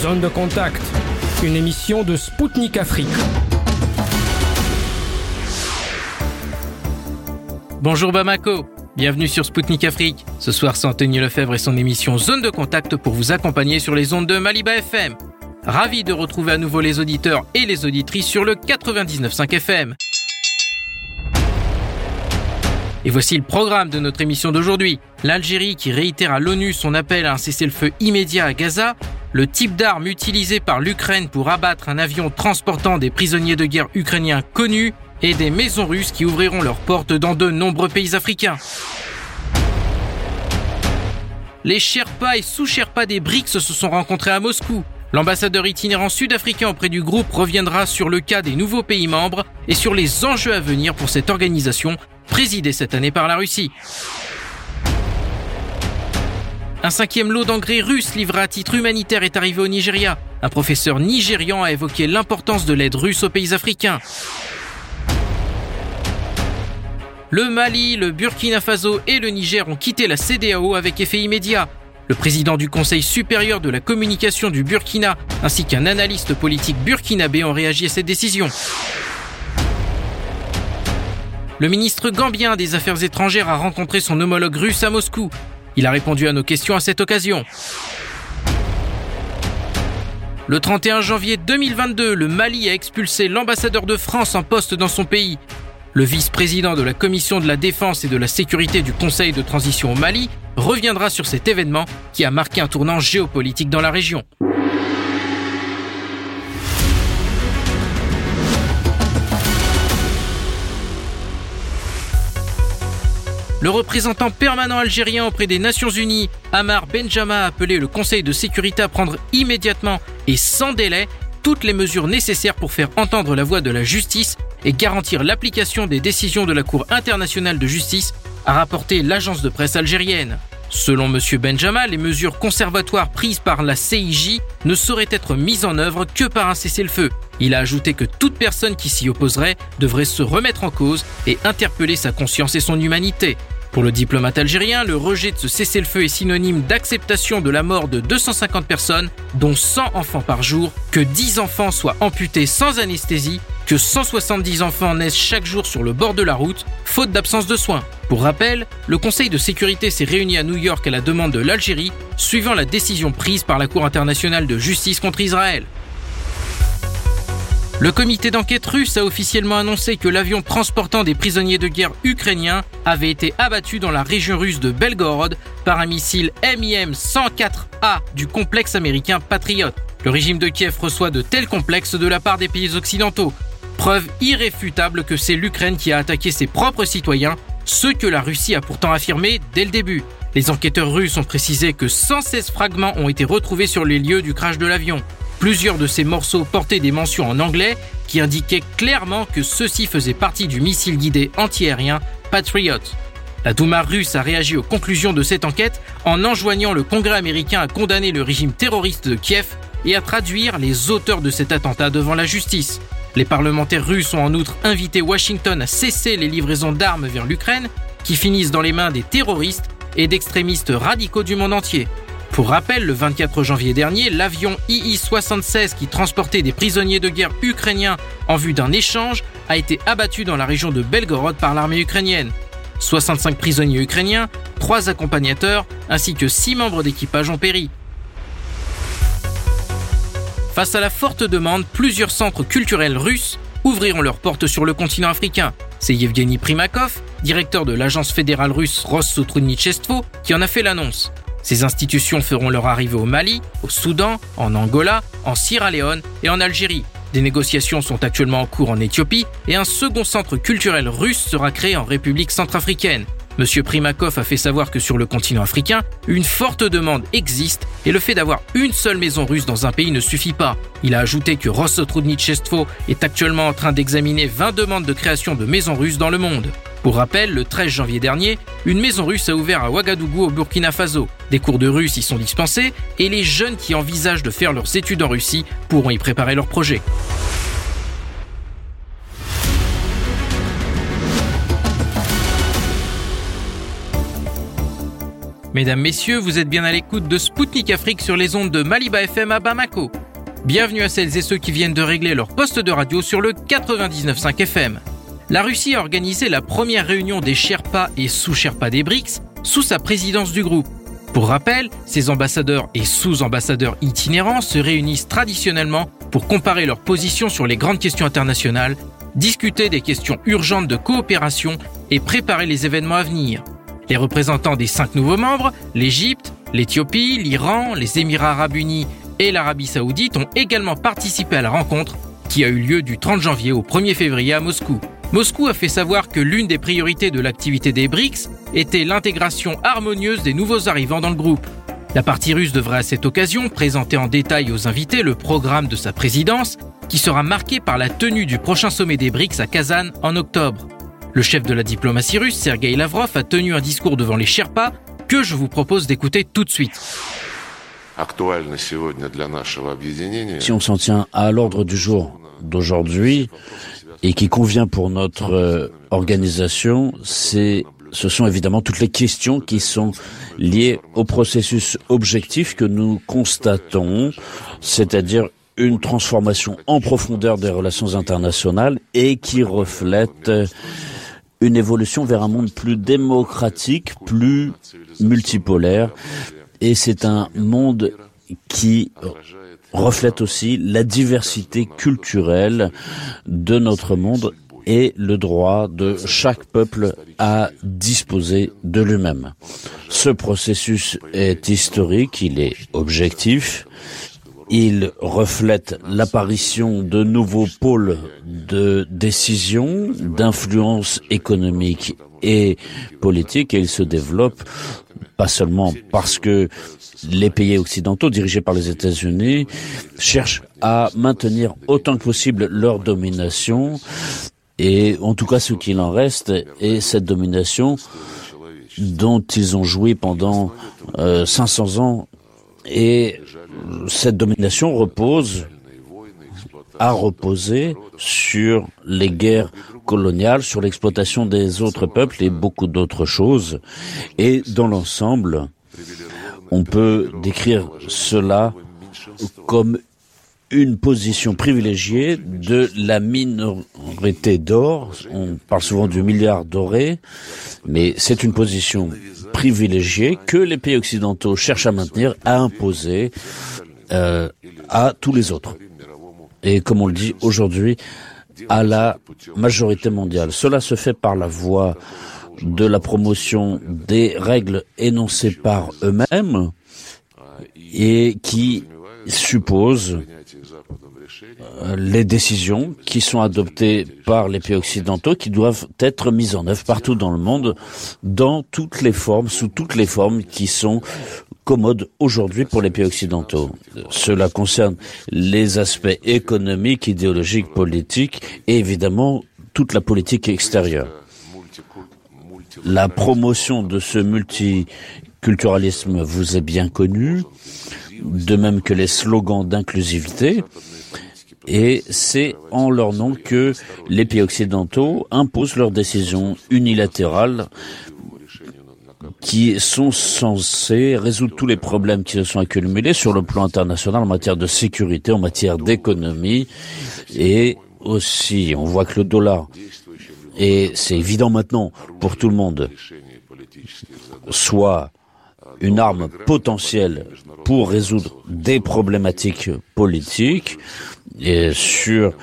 Zone de contact, une émission de Spoutnik Afrique. Bonjour Bamako, bienvenue sur Spoutnik Afrique. Ce soir, c'est Anthony Lefebvre et son émission Zone de contact pour vous accompagner sur les ondes de Maliba FM. Ravi de retrouver à nouveau les auditeurs et les auditrices sur le 99.5 FM. Et voici le programme de notre émission d'aujourd'hui. L'Algérie qui réitère à l'ONU son appel à un cessez-le-feu immédiat à Gaza, le type d'arme utilisé par l'Ukraine pour abattre un avion transportant des prisonniers de guerre ukrainiens connus et des maisons russes qui ouvriront leurs portes dans de nombreux pays africains. Les Sherpas et sous-Sherpas des BRICS se sont rencontrés à Moscou. L'ambassadeur itinérant sud-africain auprès du groupe reviendra sur le cas des nouveaux pays membres et sur les enjeux à venir pour cette organisation présidée cette année par la Russie. Un cinquième lot d'engrais russe livré à titre humanitaire est arrivé au Nigeria. Un professeur nigérian a évoqué l'importance de l'aide russe aux pays africains. Le Mali, le Burkina Faso et le Niger ont quitté la CDAO avec effet immédiat. Le président du Conseil supérieur de la communication du Burkina ainsi qu'un analyste politique burkinabé ont réagi à cette décision. Le ministre gambien des Affaires étrangères a rencontré son homologue russe à Moscou. Il a répondu à nos questions à cette occasion. Le 31 janvier 2022, le Mali a expulsé l'ambassadeur de France en poste dans son pays. Le vice-président de la Commission de la Défense et de la Sécurité du Conseil de transition au Mali reviendra sur cet événement qui a marqué un tournant géopolitique dans la région. Le représentant permanent algérien auprès des Nations Unies, Amar Benjama, a appelé le Conseil de sécurité à prendre immédiatement et sans délai toutes les mesures nécessaires pour faire entendre la voix de la justice et garantir l'application des décisions de la Cour internationale de justice, a rapporté l'agence de presse algérienne. Selon M. Benjamin, les mesures conservatoires prises par la CIJ ne sauraient être mises en œuvre que par un cessez-le-feu. Il a ajouté que toute personne qui s'y opposerait devrait se remettre en cause et interpeller sa conscience et son humanité. Pour le diplomate algérien, le rejet de ce cessez-le-feu est synonyme d'acceptation de la mort de 250 personnes, dont 100 enfants par jour, que 10 enfants soient amputés sans anesthésie, que 170 enfants naissent chaque jour sur le bord de la route, faute d'absence de soins. Pour rappel, le Conseil de sécurité s'est réuni à New York à la demande de l'Algérie, suivant la décision prise par la Cour internationale de justice contre Israël. Le comité d'enquête russe a officiellement annoncé que l'avion transportant des prisonniers de guerre ukrainiens avait été abattu dans la région russe de Belgorod par un missile MIM-104A du complexe américain Patriot. Le régime de Kiev reçoit de tels complexes de la part des pays occidentaux. Preuve irréfutable que c'est l'Ukraine qui a attaqué ses propres citoyens, ce que la Russie a pourtant affirmé dès le début. Les enquêteurs russes ont précisé que 116 fragments ont été retrouvés sur les lieux du crash de l'avion. Plusieurs de ces morceaux portaient des mentions en anglais qui indiquaient clairement que ceux-ci faisaient partie du missile guidé antiaérien Patriot. La Douma russe a réagi aux conclusions de cette enquête en enjoignant le Congrès américain à condamner le régime terroriste de Kiev et à traduire les auteurs de cet attentat devant la justice. Les parlementaires russes ont en outre invité Washington à cesser les livraisons d'armes vers l'Ukraine qui finissent dans les mains des terroristes et d'extrémistes radicaux du monde entier. Pour rappel, le 24 janvier dernier, l'avion II-76 qui transportait des prisonniers de guerre ukrainiens en vue d'un échange a été abattu dans la région de Belgorod par l'armée ukrainienne. 65 prisonniers ukrainiens, 3 accompagnateurs ainsi que 6 membres d'équipage ont péri. Face à la forte demande, plusieurs centres culturels russes ouvriront leurs portes sur le continent africain. C'est Yevgeny Primakov, directeur de l'agence fédérale russe Rossotrudnichestvo, qui en a fait l'annonce. Ces institutions feront leur arrivée au Mali, au Soudan, en Angola, en Sierra Leone et en Algérie. Des négociations sont actuellement en cours en Éthiopie et un second centre culturel russe sera créé en République centrafricaine. Monsieur Primakov a fait savoir que sur le continent africain, une forte demande existe et le fait d'avoir une seule maison russe dans un pays ne suffit pas. Il a ajouté que Rossotrudnichestvo est actuellement en train d'examiner 20 demandes de création de maisons russes dans le monde. Pour rappel, le 13 janvier dernier, une maison russe a ouvert à Ouagadougou au Burkina Faso. Des cours de russe y sont dispensés et les jeunes qui envisagent de faire leurs études en Russie pourront y préparer leur projet. Mesdames, Messieurs, vous êtes bien à l'écoute de Spoutnik Afrique sur les ondes de Maliba FM à Bamako. Bienvenue à celles et ceux qui viennent de régler leur poste de radio sur le 99.5 FM. La Russie a organisé la première réunion des Sherpas et sous-Sherpas des BRICS sous sa présidence du groupe. Pour rappel, ces ambassadeurs et sous-ambassadeurs itinérants se réunissent traditionnellement pour comparer leurs positions sur les grandes questions internationales, discuter des questions urgentes de coopération et préparer les événements à venir. Les représentants des cinq nouveaux membres, l'Égypte, l'Éthiopie, l'Iran, les Émirats arabes unis et l'Arabie saoudite ont également participé à la rencontre qui a eu lieu du 30 janvier au 1er février à Moscou. Moscou a fait savoir que l'une des priorités de l'activité des BRICS était l'intégration harmonieuse des nouveaux arrivants dans le groupe. La partie russe devrait à cette occasion présenter en détail aux invités le programme de sa présidence, qui sera marqué par la tenue du prochain sommet des BRICS à Kazan en octobre. Le chef de la diplomatie russe, Sergei Lavrov, a tenu un discours devant les Sherpas que je vous propose d'écouter tout de suite. Si on s'en tient à l'ordre du jour d'aujourd'hui et qui convient pour notre euh, organisation, c'est ce sont évidemment toutes les questions qui sont liées au processus objectif que nous constatons, c'est-à-dire une transformation en profondeur des relations internationales et qui reflète une évolution vers un monde plus démocratique, plus multipolaire. Et c'est un monde qui reflète aussi la diversité culturelle de notre monde et le droit de chaque peuple à disposer de lui-même. Ce processus est historique, il est objectif, il reflète l'apparition de nouveaux pôles de décision, d'influence économique et politique, et il se développe pas seulement parce que les pays occidentaux dirigés par les États-Unis cherchent à maintenir autant que possible leur domination, et en tout cas ce qu'il en reste, et cette domination dont ils ont joui pendant 500 euh, ans et cette domination repose, a reposé sur les guerres coloniales, sur l'exploitation des autres peuples et beaucoup d'autres choses. Et dans l'ensemble, on peut décrire cela comme une position privilégiée de la minorité d'or. On parle souvent du milliard doré, mais c'est une position privilégiée que les pays occidentaux cherchent à maintenir, à imposer euh, à tous les autres. Et comme on le dit aujourd'hui, à la majorité mondiale. Cela se fait par la voie de la promotion des règles énoncées par eux-mêmes et qui supposent euh, les décisions qui sont adoptées par les pays occidentaux qui doivent être mises en œuvre partout dans le monde dans toutes les formes, sous toutes les formes qui sont commodes aujourd'hui pour les pays occidentaux. Cela concerne les aspects économiques, idéologiques, politiques et évidemment toute la politique extérieure. La promotion de ce multiculturalisme vous est bien connue, de même que les slogans d'inclusivité. Et c'est en leur nom que les pays occidentaux imposent leurs décisions unilatérales qui sont censées résoudre tous les problèmes qui se sont accumulés sur le plan international en matière de sécurité, en matière d'économie et aussi on voit que le dollar et c'est évident maintenant pour tout le monde. Soit une arme potentielle pour résoudre des problématiques politiques et sur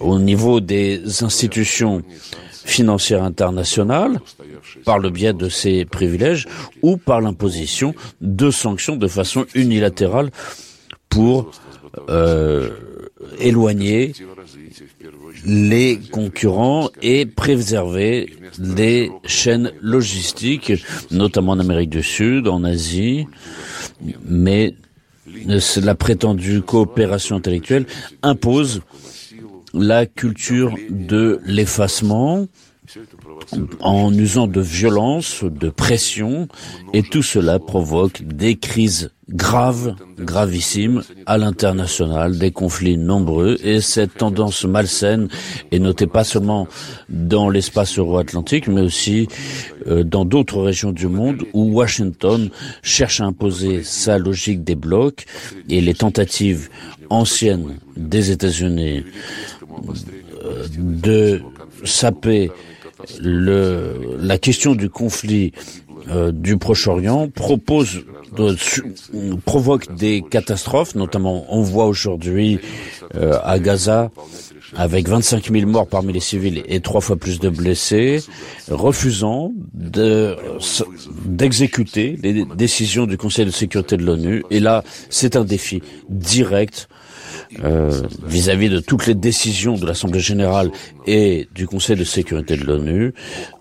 au niveau des institutions financières internationales par le biais de ces privilèges ou par l'imposition de sanctions de façon unilatérale pour euh, éloigner les concurrents et préserver les chaînes logistiques, notamment en Amérique du Sud, en Asie, mais la prétendue coopération intellectuelle impose la culture de l'effacement en usant de violence, de pression, et tout cela provoque des crises graves, gravissimes à l'international, des conflits nombreux, et cette tendance malsaine est notée pas seulement dans l'espace euro-atlantique, mais aussi euh, dans d'autres régions du monde où Washington cherche à imposer sa logique des blocs et les tentatives anciennes des États-Unis euh, de saper le, la question du conflit euh, du Proche-Orient propose provoque des catastrophes, notamment on voit aujourd'hui euh, à Gaza avec 25 000 morts parmi les civils et trois fois plus de blessés, refusant d'exécuter les décisions du Conseil de sécurité de l'ONU. Et là, c'est un défi direct euh, vis-à-vis de toutes les décisions de l'Assemblée générale et du Conseil de sécurité de l'ONU.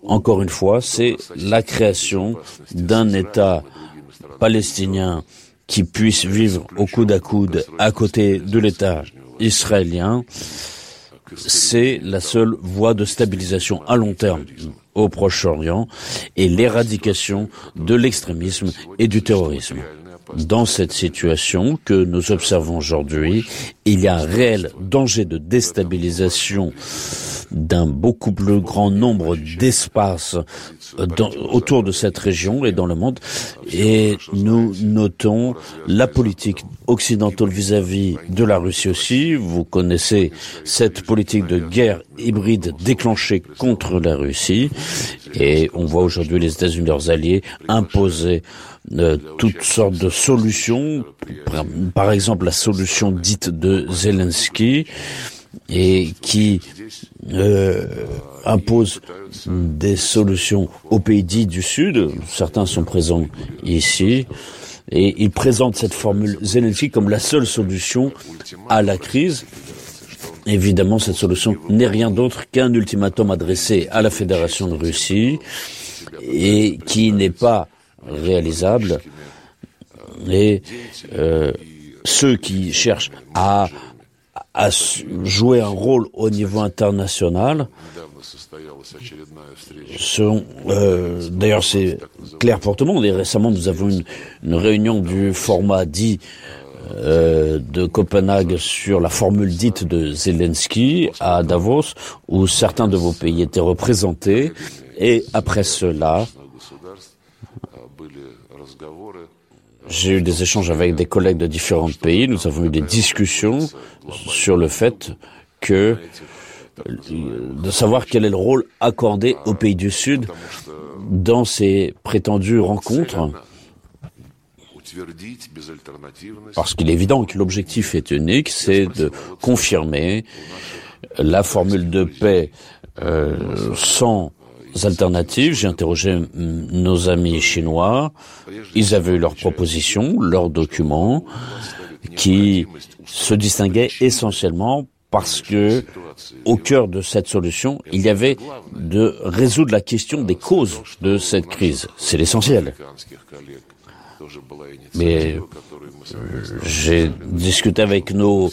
Encore une fois, c'est la création d'un État palestinien qui puisse vivre au coude à coude à côté de l'État israélien. C'est la seule voie de stabilisation à long terme au Proche-Orient et l'éradication de l'extrémisme et du terrorisme dans cette situation que nous observons aujourd'hui, il y a un réel danger de déstabilisation d'un beaucoup plus grand nombre d'espaces autour de cette région et dans le monde. Et nous notons la politique occidentale vis-à-vis -vis de la Russie aussi. Vous connaissez cette politique de guerre hybride déclenchée contre la Russie. Et on voit aujourd'hui les États-Unis, leurs alliés, imposer euh, toutes sortes de solutions, par exemple la solution dite de Zelensky, et qui euh, impose des solutions aux pays dits du Sud. Certains sont présents ici. Et il présente cette formule Zelensky comme la seule solution à la crise. Évidemment, cette solution n'est rien d'autre qu'un ultimatum adressé à la Fédération de Russie et qui n'est pas réalisable et euh, ceux qui cherchent à, à jouer un rôle au niveau international sont euh, d'ailleurs c'est clair pour tout le monde. Et récemment nous avons une, une réunion du format dit euh, de Copenhague sur la formule dite de Zelensky à Davos où certains de vos pays étaient représentés. Et après cela J'ai eu des échanges avec des collègues de différents pays. Nous avons eu des discussions sur le fait que de savoir quel est le rôle accordé aux pays du Sud dans ces prétendues rencontres. Parce qu'il est évident que l'objectif est unique, c'est de confirmer la formule de paix euh, sans alternatives. J'ai interrogé nos amis chinois. Ils avaient eu leurs propositions, leurs documents, qui se distinguaient essentiellement parce que au cœur de cette solution, il y avait de résoudre la question des causes de cette crise. C'est l'essentiel. Mais euh, j'ai discuté avec nos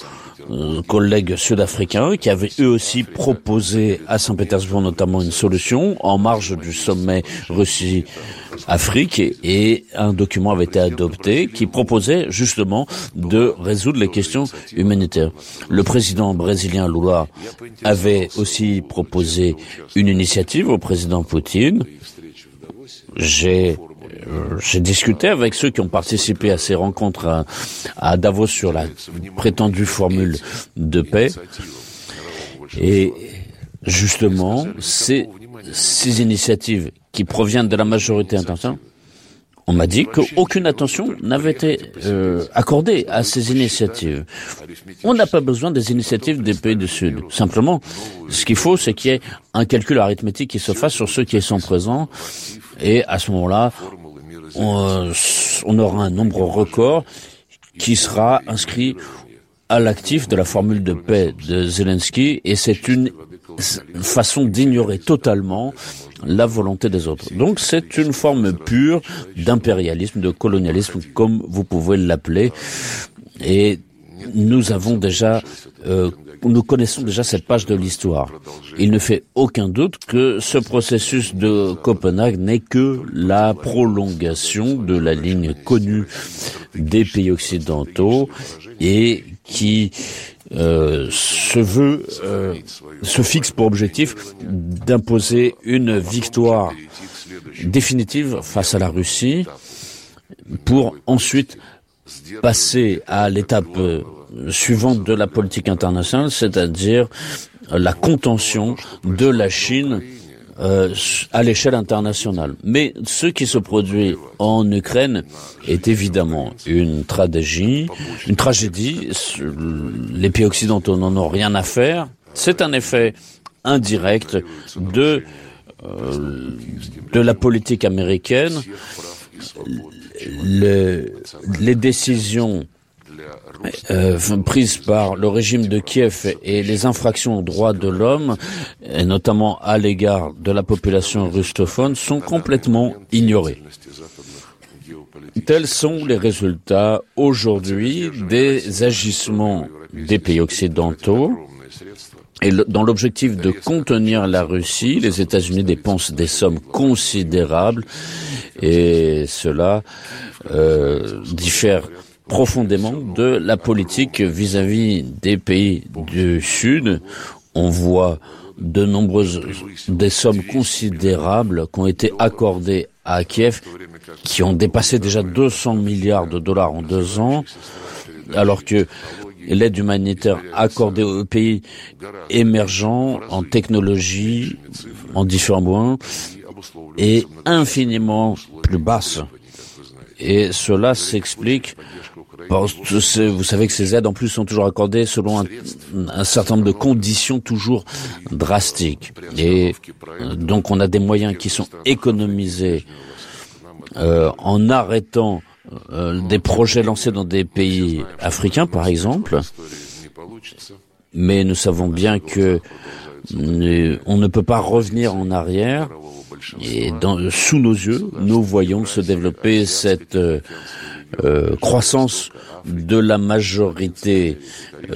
collègues sud-africains qui avaient eux aussi proposé à Saint-Pétersbourg notamment une solution en marge du sommet Russie-Afrique et un document avait été adopté qui proposait justement de résoudre les questions humanitaires. Le président brésilien Lula avait aussi proposé une initiative au président Poutine. J'ai euh, j'ai discuté avec ceux qui ont participé à ces rencontres à, Davos sur la prétendue formule de paix. Et justement, ces, ces initiatives qui proviennent de la majorité internationale, on m'a dit qu'aucune attention n'avait été euh, accordée à ces initiatives. On n'a pas besoin des initiatives des pays du Sud. Simplement, ce qu'il faut, c'est qu'il y ait un calcul arithmétique qui se fasse sur ceux qui sont présents. Et à ce moment-là, on, aura un nombre record qui sera inscrit à l'actif de la formule de paix de Zelensky et c'est une façon d'ignorer totalement la volonté des autres. Donc c'est une forme pure d'impérialisme, de colonialisme, comme vous pouvez l'appeler. Et nous avons déjà, euh, nous connaissons déjà cette page de l'histoire. Il ne fait aucun doute que ce processus de Copenhague n'est que la prolongation de la ligne connue des pays occidentaux et qui euh, se veut, euh, se fixe pour objectif d'imposer une victoire définitive face à la Russie pour ensuite passer à l'étape euh, suivante de la politique internationale, c'est-à-dire la contention de la Chine euh, à l'échelle internationale. Mais ce qui se produit en Ukraine est évidemment une tragédie. Une tragédie. Les pays occidentaux n'en ont rien à faire. C'est un effet indirect de euh, de la politique américaine. Le, les décisions euh, prises par le régime de Kiev et les infractions aux droits de l'homme, et notamment à l'égard de la population russophone, sont complètement ignorées. Tels sont les résultats aujourd'hui des agissements des pays occidentaux. Et dans l'objectif de contenir la Russie, les États-Unis dépensent des sommes considérables et cela euh, diffère profondément de la politique vis-à-vis des pays du Sud. On voit de nombreuses des sommes considérables qui ont été accordées à Kiev, qui ont dépassé déjà 200 milliards de dollars en deux ans, alors que l'aide humanitaire accordée aux pays émergents en technologie, en différents points, est infiniment plus basse. Et cela s'explique vous savez que ces aides, en plus, sont toujours accordées selon un, certain nombre de conditions toujours drastiques. Et euh, donc, on a des moyens qui sont économisés euh, en arrêtant euh, des projets lancés dans des pays africains, par exemple. Mais nous savons bien que on ne peut pas revenir en arrière. Et dans, sous nos yeux, nous voyons se développer cette euh, croissance de la majorité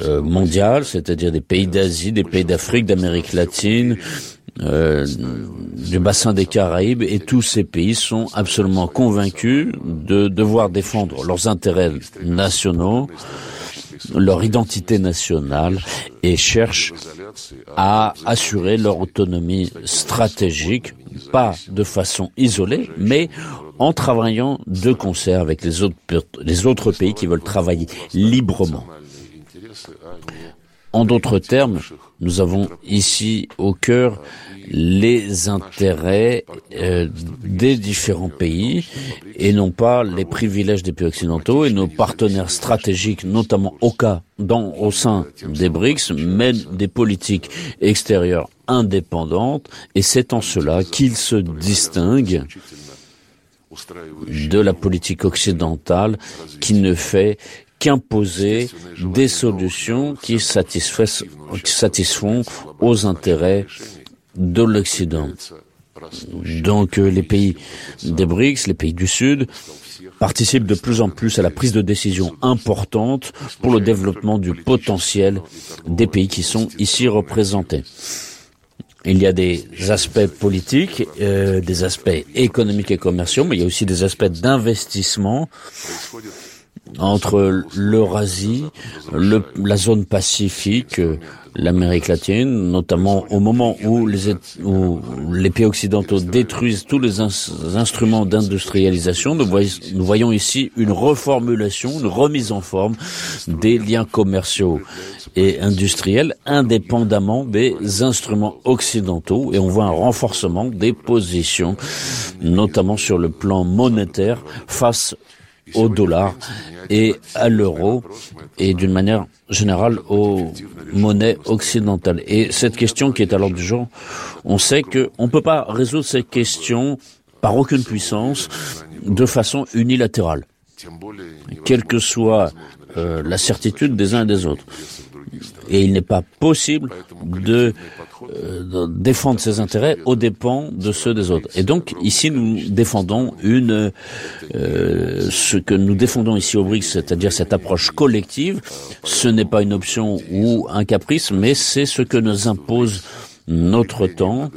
euh, mondiale, c'est-à-dire des pays d'Asie, des pays d'Afrique, d'Amérique latine, euh, du bassin des Caraïbes, et tous ces pays sont absolument convaincus de devoir défendre leurs intérêts nationaux, leur identité nationale, et cherchent à assurer leur autonomie stratégique, pas de façon isolée, mais en travaillant de concert avec les autres, les autres pays qui veulent travailler librement. En d'autres termes, nous avons ici au cœur les intérêts euh, des différents pays et non pas les privilèges des pays occidentaux et nos partenaires stratégiques, notamment au cas dans, au sein des BRICS, mènent des politiques extérieures indépendantes et c'est en cela qu'ils se distinguent de la politique occidentale qui ne fait qu'imposer des solutions qui satisfont aux intérêts de l'Occident. Donc euh, les pays des BRICS, les pays du Sud, participent de plus en plus à la prise de décision importante pour le développement du potentiel des pays qui sont ici représentés. Il y a des aspects politiques, euh, des aspects économiques et commerciaux, mais il y a aussi des aspects d'investissement entre l'Eurasie, la zone pacifique, l'Amérique latine, notamment au moment où les, où les pays occidentaux détruisent tous les instruments d'industrialisation. Nous, nous, voyons ici une reformulation, une remise en forme des liens commerciaux et industriels indépendamment des instruments occidentaux et on voit un renforcement des positions, notamment sur le plan monétaire face au dollar et à l'euro et d'une manière générale aux monnaies occidentales. Et cette question qui est à l'ordre du jour, on sait qu'on ne peut pas résoudre cette question par aucune puissance de façon unilatérale, quelle que soit euh, la certitude des uns et des autres. Et il n'est pas possible de, euh, défendre ses intérêts aux dépens de ceux des autres. Et donc ici nous défendons une euh, ce que nous défendons ici au BRICS, c'est-à-dire cette approche collective. Ce n'est pas une option ou un caprice, mais c'est ce que nous impose notre temps.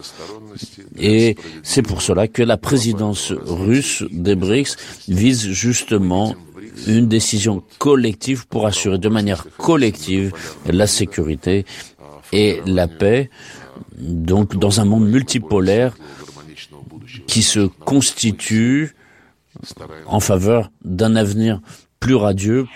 Et c'est pour cela que la présidence russe des BRICS vise justement une décision collective pour assurer de manière collective la sécurité et la paix, donc dans un monde multipolaire qui se constitue en faveur d'un avenir plus radieux.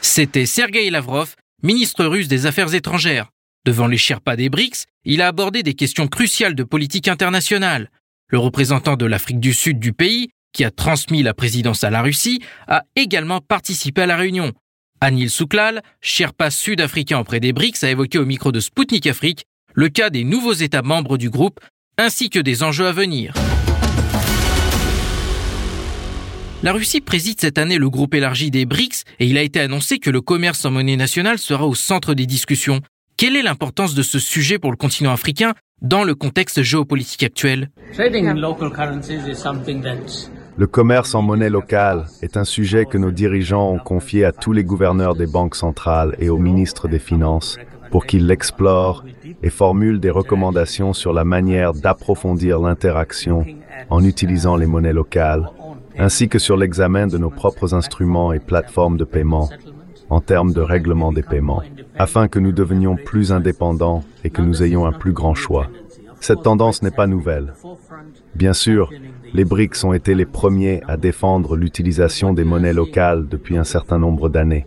C'était Sergei Lavrov, ministre russe des Affaires étrangères. Devant les Sherpas des BRICS, il a abordé des questions cruciales de politique internationale. Le représentant de l'Afrique du Sud du pays qui a transmis la présidence à la Russie, a également participé à la réunion. Anil Souklal, Sherpa sud-africain auprès des BRICS, a évoqué au micro de Sputnik Afrique le cas des nouveaux États membres du groupe ainsi que des enjeux à venir. La Russie préside cette année le groupe élargi des BRICS et il a été annoncé que le commerce en monnaie nationale sera au centre des discussions. Quelle est l'importance de ce sujet pour le continent africain dans le contexte géopolitique actuel? Le commerce en monnaie locale est un sujet que nos dirigeants ont confié à tous les gouverneurs des banques centrales et aux ministres des Finances pour qu'ils l'explorent et formulent des recommandations sur la manière d'approfondir l'interaction en utilisant les monnaies locales, ainsi que sur l'examen de nos propres instruments et plateformes de paiement en termes de règlement des paiements, afin que nous devenions plus indépendants et que nous ayons un plus grand choix. Cette tendance n'est pas nouvelle. Bien sûr, les BRICS ont été les premiers à défendre l'utilisation des monnaies locales depuis un certain nombre d'années.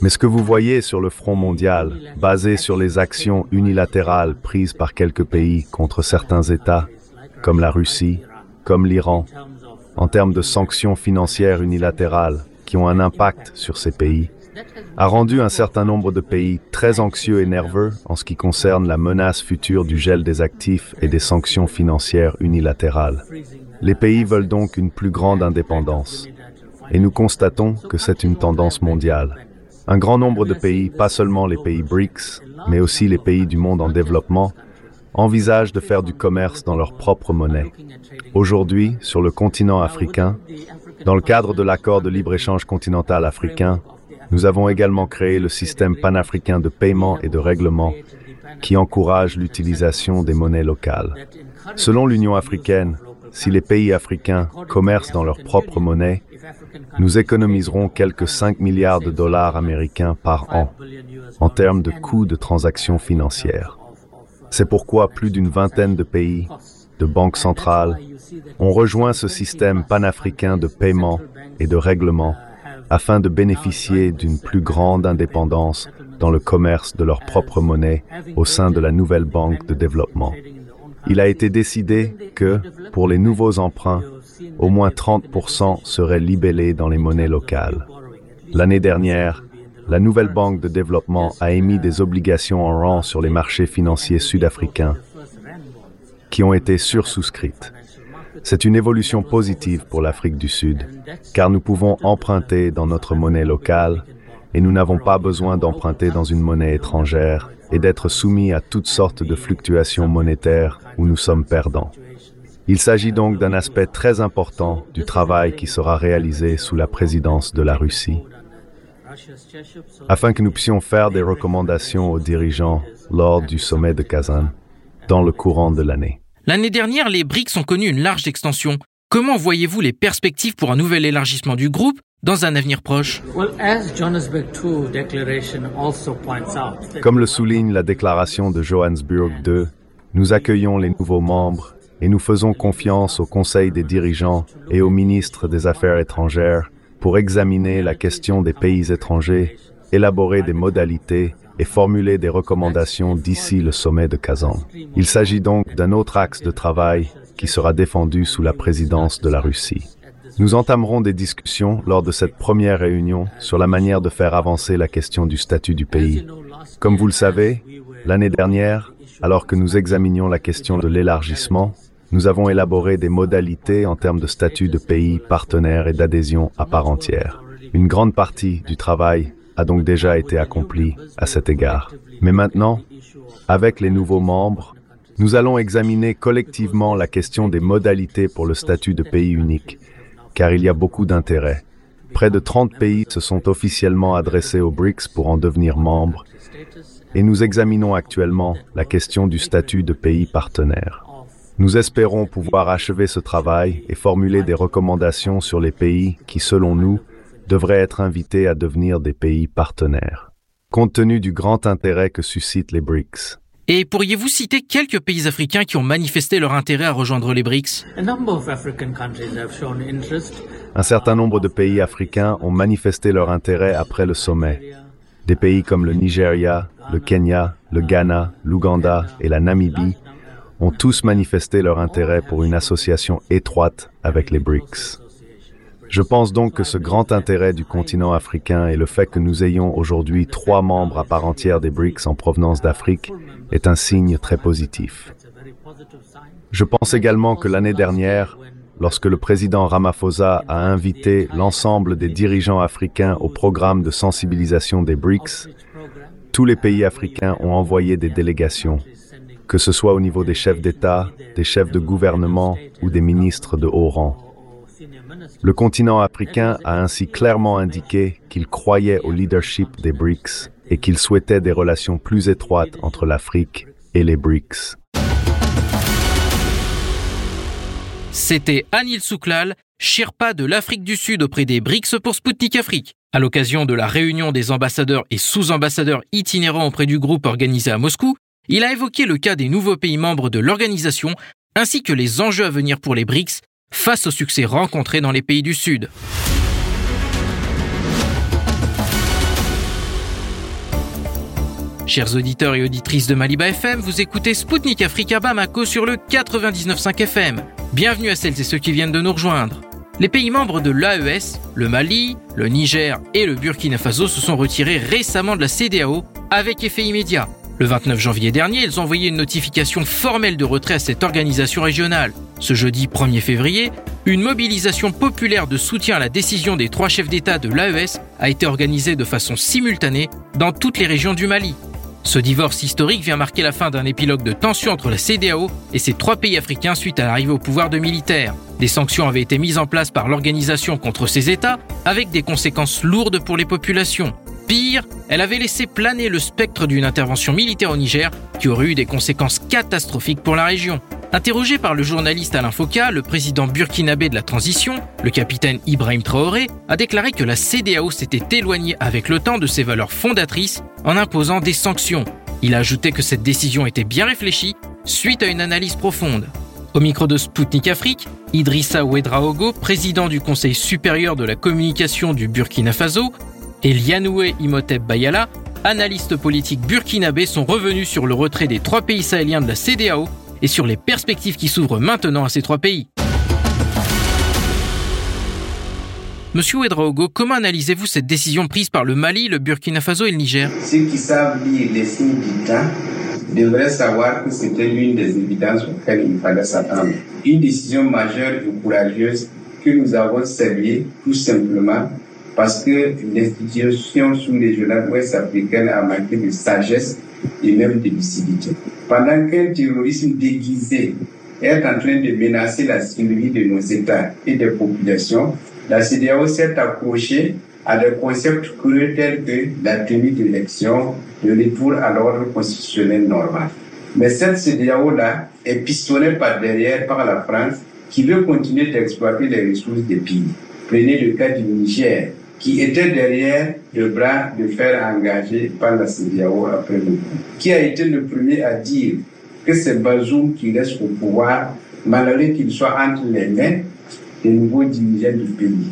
Mais ce que vous voyez sur le front mondial, basé sur les actions unilatérales prises par quelques pays contre certains États, comme la Russie, comme l'Iran, en termes de sanctions financières unilatérales qui ont un impact sur ces pays, a rendu un certain nombre de pays très anxieux et nerveux en ce qui concerne la menace future du gel des actifs et des sanctions financières unilatérales. Les pays veulent donc une plus grande indépendance. Et nous constatons que c'est une tendance mondiale. Un grand nombre de pays, pas seulement les pays BRICS, mais aussi les pays du monde en développement, envisagent de faire du commerce dans leur propre monnaie. Aujourd'hui, sur le continent africain, dans le cadre de l'accord de libre-échange continental africain, nous avons également créé le système panafricain de paiement et de règlement qui encourage l'utilisation des monnaies locales. Selon l'Union africaine, si les pays africains commercent dans leur propre monnaie, nous économiserons quelques 5 milliards de dollars américains par an en termes de coûts de transactions financières. C'est pourquoi plus d'une vingtaine de pays, de banques centrales, ont rejoint ce système panafricain de paiement et de règlement afin de bénéficier d'une plus grande indépendance dans le commerce de leur propre monnaie au sein de la nouvelle banque de développement. Il a été décidé que, pour les nouveaux emprunts, au moins 30% seraient libellés dans les monnaies locales. L'année dernière, la nouvelle banque de développement a émis des obligations en rang sur les marchés financiers sud-africains qui ont été sursouscrites. C'est une évolution positive pour l'Afrique du Sud, car nous pouvons emprunter dans notre monnaie locale et nous n'avons pas besoin d'emprunter dans une monnaie étrangère et d'être soumis à toutes sortes de fluctuations monétaires où nous sommes perdants. Il s'agit donc d'un aspect très important du travail qui sera réalisé sous la présidence de la Russie, afin que nous puissions faire des recommandations aux dirigeants lors du sommet de Kazan dans le courant de l'année. L'année dernière, les BRICS ont connu une large extension. Comment voyez-vous les perspectives pour un nouvel élargissement du groupe dans un avenir proche Comme le souligne la déclaration de Johannesburg II, nous accueillons les nouveaux membres et nous faisons confiance au Conseil des dirigeants et au ministre des Affaires étrangères pour examiner la question des pays étrangers, élaborer des modalités et formuler des recommandations d'ici le sommet de Kazan. Il s'agit donc d'un autre axe de travail qui sera défendu sous la présidence de la Russie. Nous entamerons des discussions lors de cette première réunion sur la manière de faire avancer la question du statut du pays. Comme vous le savez, l'année dernière, alors que nous examinions la question de l'élargissement, nous avons élaboré des modalités en termes de statut de pays partenaire et d'adhésion à part entière. Une grande partie du travail a donc déjà été accompli à cet égard. Mais maintenant, avec les nouveaux membres, nous allons examiner collectivement la question des modalités pour le statut de pays unique, car il y a beaucoup d'intérêts. Près de 30 pays se sont officiellement adressés aux BRICS pour en devenir membres, et nous examinons actuellement la question du statut de pays partenaire. Nous espérons pouvoir achever ce travail et formuler des recommandations sur les pays qui, selon nous, devraient être invités à devenir des pays partenaires, compte tenu du grand intérêt que suscitent les BRICS. Et pourriez-vous citer quelques pays africains qui ont manifesté leur intérêt à rejoindre les BRICS? Un certain nombre de pays africains ont manifesté leur intérêt après le sommet. Des pays comme le Nigeria, le Kenya, le Ghana, l'Ouganda et la Namibie ont tous manifesté leur intérêt pour une association étroite avec les BRICS. Je pense donc que ce grand intérêt du continent africain et le fait que nous ayons aujourd'hui trois membres à part entière des BRICS en provenance d'Afrique est un signe très positif. Je pense également que l'année dernière, lorsque le président Ramaphosa a invité l'ensemble des dirigeants africains au programme de sensibilisation des BRICS, tous les pays africains ont envoyé des délégations, que ce soit au niveau des chefs d'État, des chefs de gouvernement ou des ministres de haut rang. Le continent africain a ainsi clairement indiqué qu'il croyait au leadership des BRICS et qu'il souhaitait des relations plus étroites entre l'Afrique et les BRICS. C'était Anil Souklal, Sherpa de l'Afrique du Sud auprès des BRICS pour Sputnik Afrique. À l'occasion de la réunion des ambassadeurs et sous-ambassadeurs itinérants auprès du groupe organisé à Moscou, il a évoqué le cas des nouveaux pays membres de l'organisation ainsi que les enjeux à venir pour les BRICS face au succès rencontré dans les pays du Sud. Chers auditeurs et auditrices de Maliba FM, vous écoutez Spoutnik Africa Bamako sur le 99.5 FM. Bienvenue à celles et ceux qui viennent de nous rejoindre. Les pays membres de l'AES, le Mali, le Niger et le Burkina Faso se sont retirés récemment de la CDAO avec effet immédiat. Le 29 janvier dernier, ils ont envoyé une notification formelle de retrait à cette organisation régionale. Ce jeudi 1er février, une mobilisation populaire de soutien à la décision des trois chefs d'État de l'AES a été organisée de façon simultanée dans toutes les régions du Mali. Ce divorce historique vient marquer la fin d'un épilogue de tension entre la CDAO et ces trois pays africains suite à l'arrivée au pouvoir de militaires. Des sanctions avaient été mises en place par l'organisation contre ces États avec des conséquences lourdes pour les populations. Pire, elle avait laissé planer le spectre d'une intervention militaire au Niger qui aurait eu des conséquences catastrophiques pour la région. Interrogé par le journaliste Alain Foka, le président burkinabé de la transition, le capitaine Ibrahim Traoré, a déclaré que la CDAO s'était éloignée avec le temps de ses valeurs fondatrices en imposant des sanctions. Il a ajouté que cette décision était bien réfléchie suite à une analyse profonde. Au micro de Sputnik Afrique, Idrissa Ouedraogo, président du Conseil supérieur de la communication du Burkina Faso, et Lianoué Imhotep Bayala, analystes politiques burkinabés, sont revenus sur le retrait des trois pays sahéliens de la CDAO et sur les perspectives qui s'ouvrent maintenant à ces trois pays. Monsieur Ouedraogo, comment analysez-vous cette décision prise par le Mali, le Burkina Faso et le Niger? Ceux qui savent lire les signes du temps devraient savoir que c'était l'une des évidences auxquelles il fallait s'attendre. Une décision majeure et courageuse que nous avons saluée tout simplement parce que l'institution sous-régionale ouest-africaine a manqué de sagesse et même de lucidité. Pendant qu'un terrorisme déguisé est en train de menacer la survie de nos États et des populations, la CDAO s'est accrochée à des concepts creux tels que la tenue d'élections, le retour à l'ordre constitutionnel normal. Mais cette CDAO-là est pistonnée par derrière par la France qui veut continuer d'exploiter les ressources des pays. Prenez le cas du Niger, qui était derrière le bras de fer engagé par la CDAO après le coup. Qui a été le premier à dire que c'est Bazoum qui reste au pouvoir, malgré qu'il soit entre les mains des nouveaux dirigeants du pays.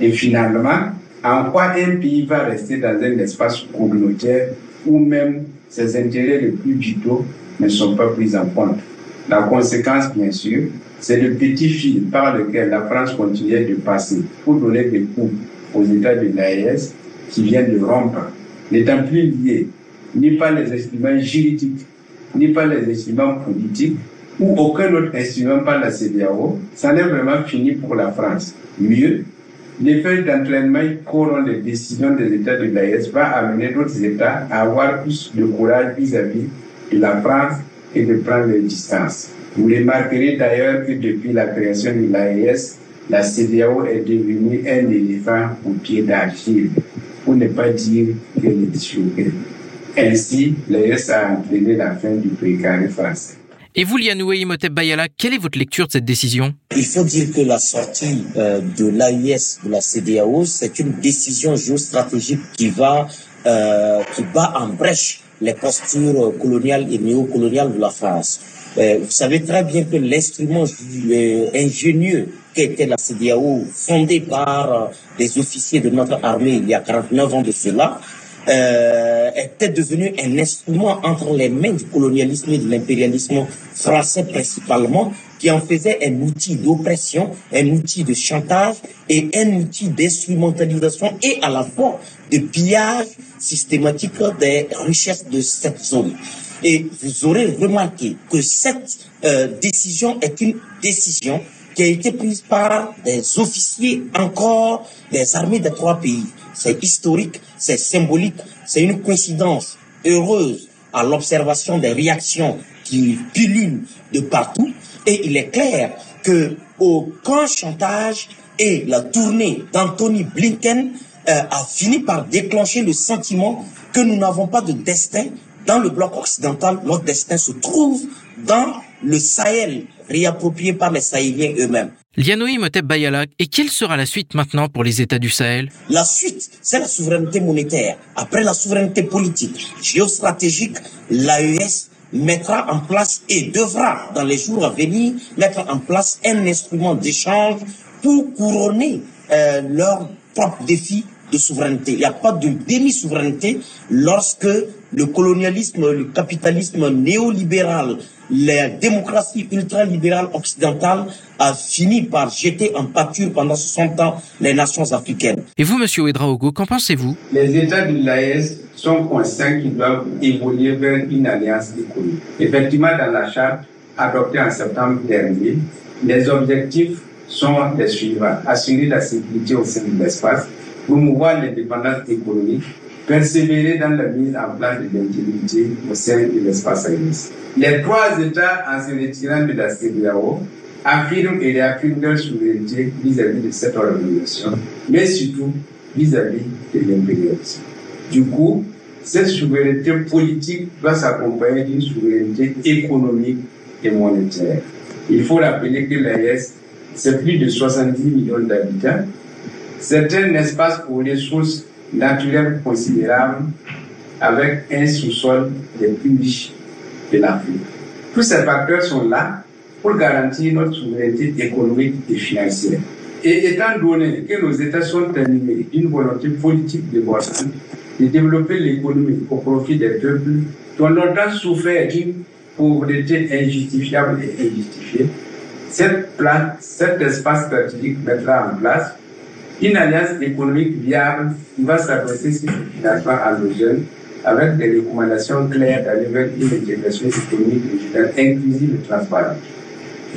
Et finalement, en quoi un pays va rester dans un espace communautaire où même ses intérêts les plus vitaux ne sont pas pris en compte? La conséquence, bien sûr, c'est le petit fil par lequel la France continuait de passer pour donner des coups aux États de l'AES qui viennent de rompre, n'étant plus liés ni par les instruments juridiques, ni par les instruments politiques, ou aucun autre instrument par la CDAO, ça n'est vraiment fini pour la France. Mieux, L'effet d'entraînement qu'auront les décisions des États de l'AES va amener d'autres États à avoir plus de courage vis-à-vis de la France et de prendre les distances. Vous remarquerez d'ailleurs que depuis la création de l'AES, la CDAO est devenue un éléphant au pied d'argile, pour ne pas dire qu'elle est choquée. Ainsi, l'AES a entraîné la fin du précaré français. Et vous, Lianoué Imhotep Bayala, quelle est votre lecture de cette décision? Il faut dire que la sortie euh, de l'AES de la CDAO, c'est une décision géostratégique qui va, euh, qui bat en brèche les postures coloniales et néocoloniales de la France. Euh, vous savez très bien que l'instrument euh, ingénieux qu'était la CDAO, fondé par des officiers de notre armée il y a 49 ans de cela, euh, était devenu un instrument entre les mains du colonialisme et de l'impérialisme français principalement, qui en faisait un outil d'oppression, un outil de chantage et un outil d'instrumentalisation et à la fois de pillage systématique des richesses de cette zone. Et vous aurez remarqué que cette euh, décision est une décision qui a été prise par des officiers encore des armées des trois pays. C'est historique, c'est symbolique, c'est une coïncidence heureuse à l'observation des réactions qui pullulent de partout. Et il est clair que aucun chantage et la tournée d'Anthony Blinken euh, a fini par déclencher le sentiment que nous n'avons pas de destin dans le bloc occidental. Notre destin se trouve dans le Sahel, réapproprié par les Sahéliens eux-mêmes. Lianoï Motep Bayalak, et quelle sera la suite maintenant pour les États du Sahel? La suite, c'est la souveraineté monétaire. Après la souveraineté politique, géostratégique, l'AES mettra en place et devra, dans les jours à venir, mettre en place un instrument d'échange pour couronner euh, leurs propres défis de souveraineté. Il n'y a pas de demi-souveraineté lorsque le colonialisme, le capitalisme néolibéral, la démocratie ultralibérale occidentale a fini par jeter en pâture pendant 60 ans les nations africaines. Et vous, Monsieur Ouedraogo, qu'en pensez-vous? Les États de l'AES sont conscients qu'ils doivent évoluer vers une alliance économique. Effectivement, dans la charte adoptée en septembre dernier, les objectifs sont les suivants. Assurer la sécurité au sein de l'espace, promouvoir l'indépendance économique, persévérer dans la mise en place de l'intégrité au sein de l'espace aérien. Les trois États, en se retirant de la CDAO, affirment et réaffirment leur souveraineté vis-à-vis de cette organisation, mais surtout vis-à-vis de l'impérialisme. Du coup, cette souveraineté politique doit s'accompagner d'une souveraineté économique et monétaire. Il faut rappeler que l'AES, c'est plus de 70 millions d'habitants. C'est un espace aux ressources naturelles considérables avec un sous-sol des plus riches de l'Afrique. Tous ces facteurs sont là pour garantir notre souveraineté économique et financière. Et étant donné que nos États sont animés d'une volonté politique de développement, de développer l'économie au profit des peuples qui ont longtemps souffert d'une pauvreté injustifiable et injustifiée, cette place, cet espace stratégique mettra en place une alliance économique viable qui va s'adresser sur le financement endogène avec des recommandations claires d'aller vers une intégration économique digitale inclusive et transparente.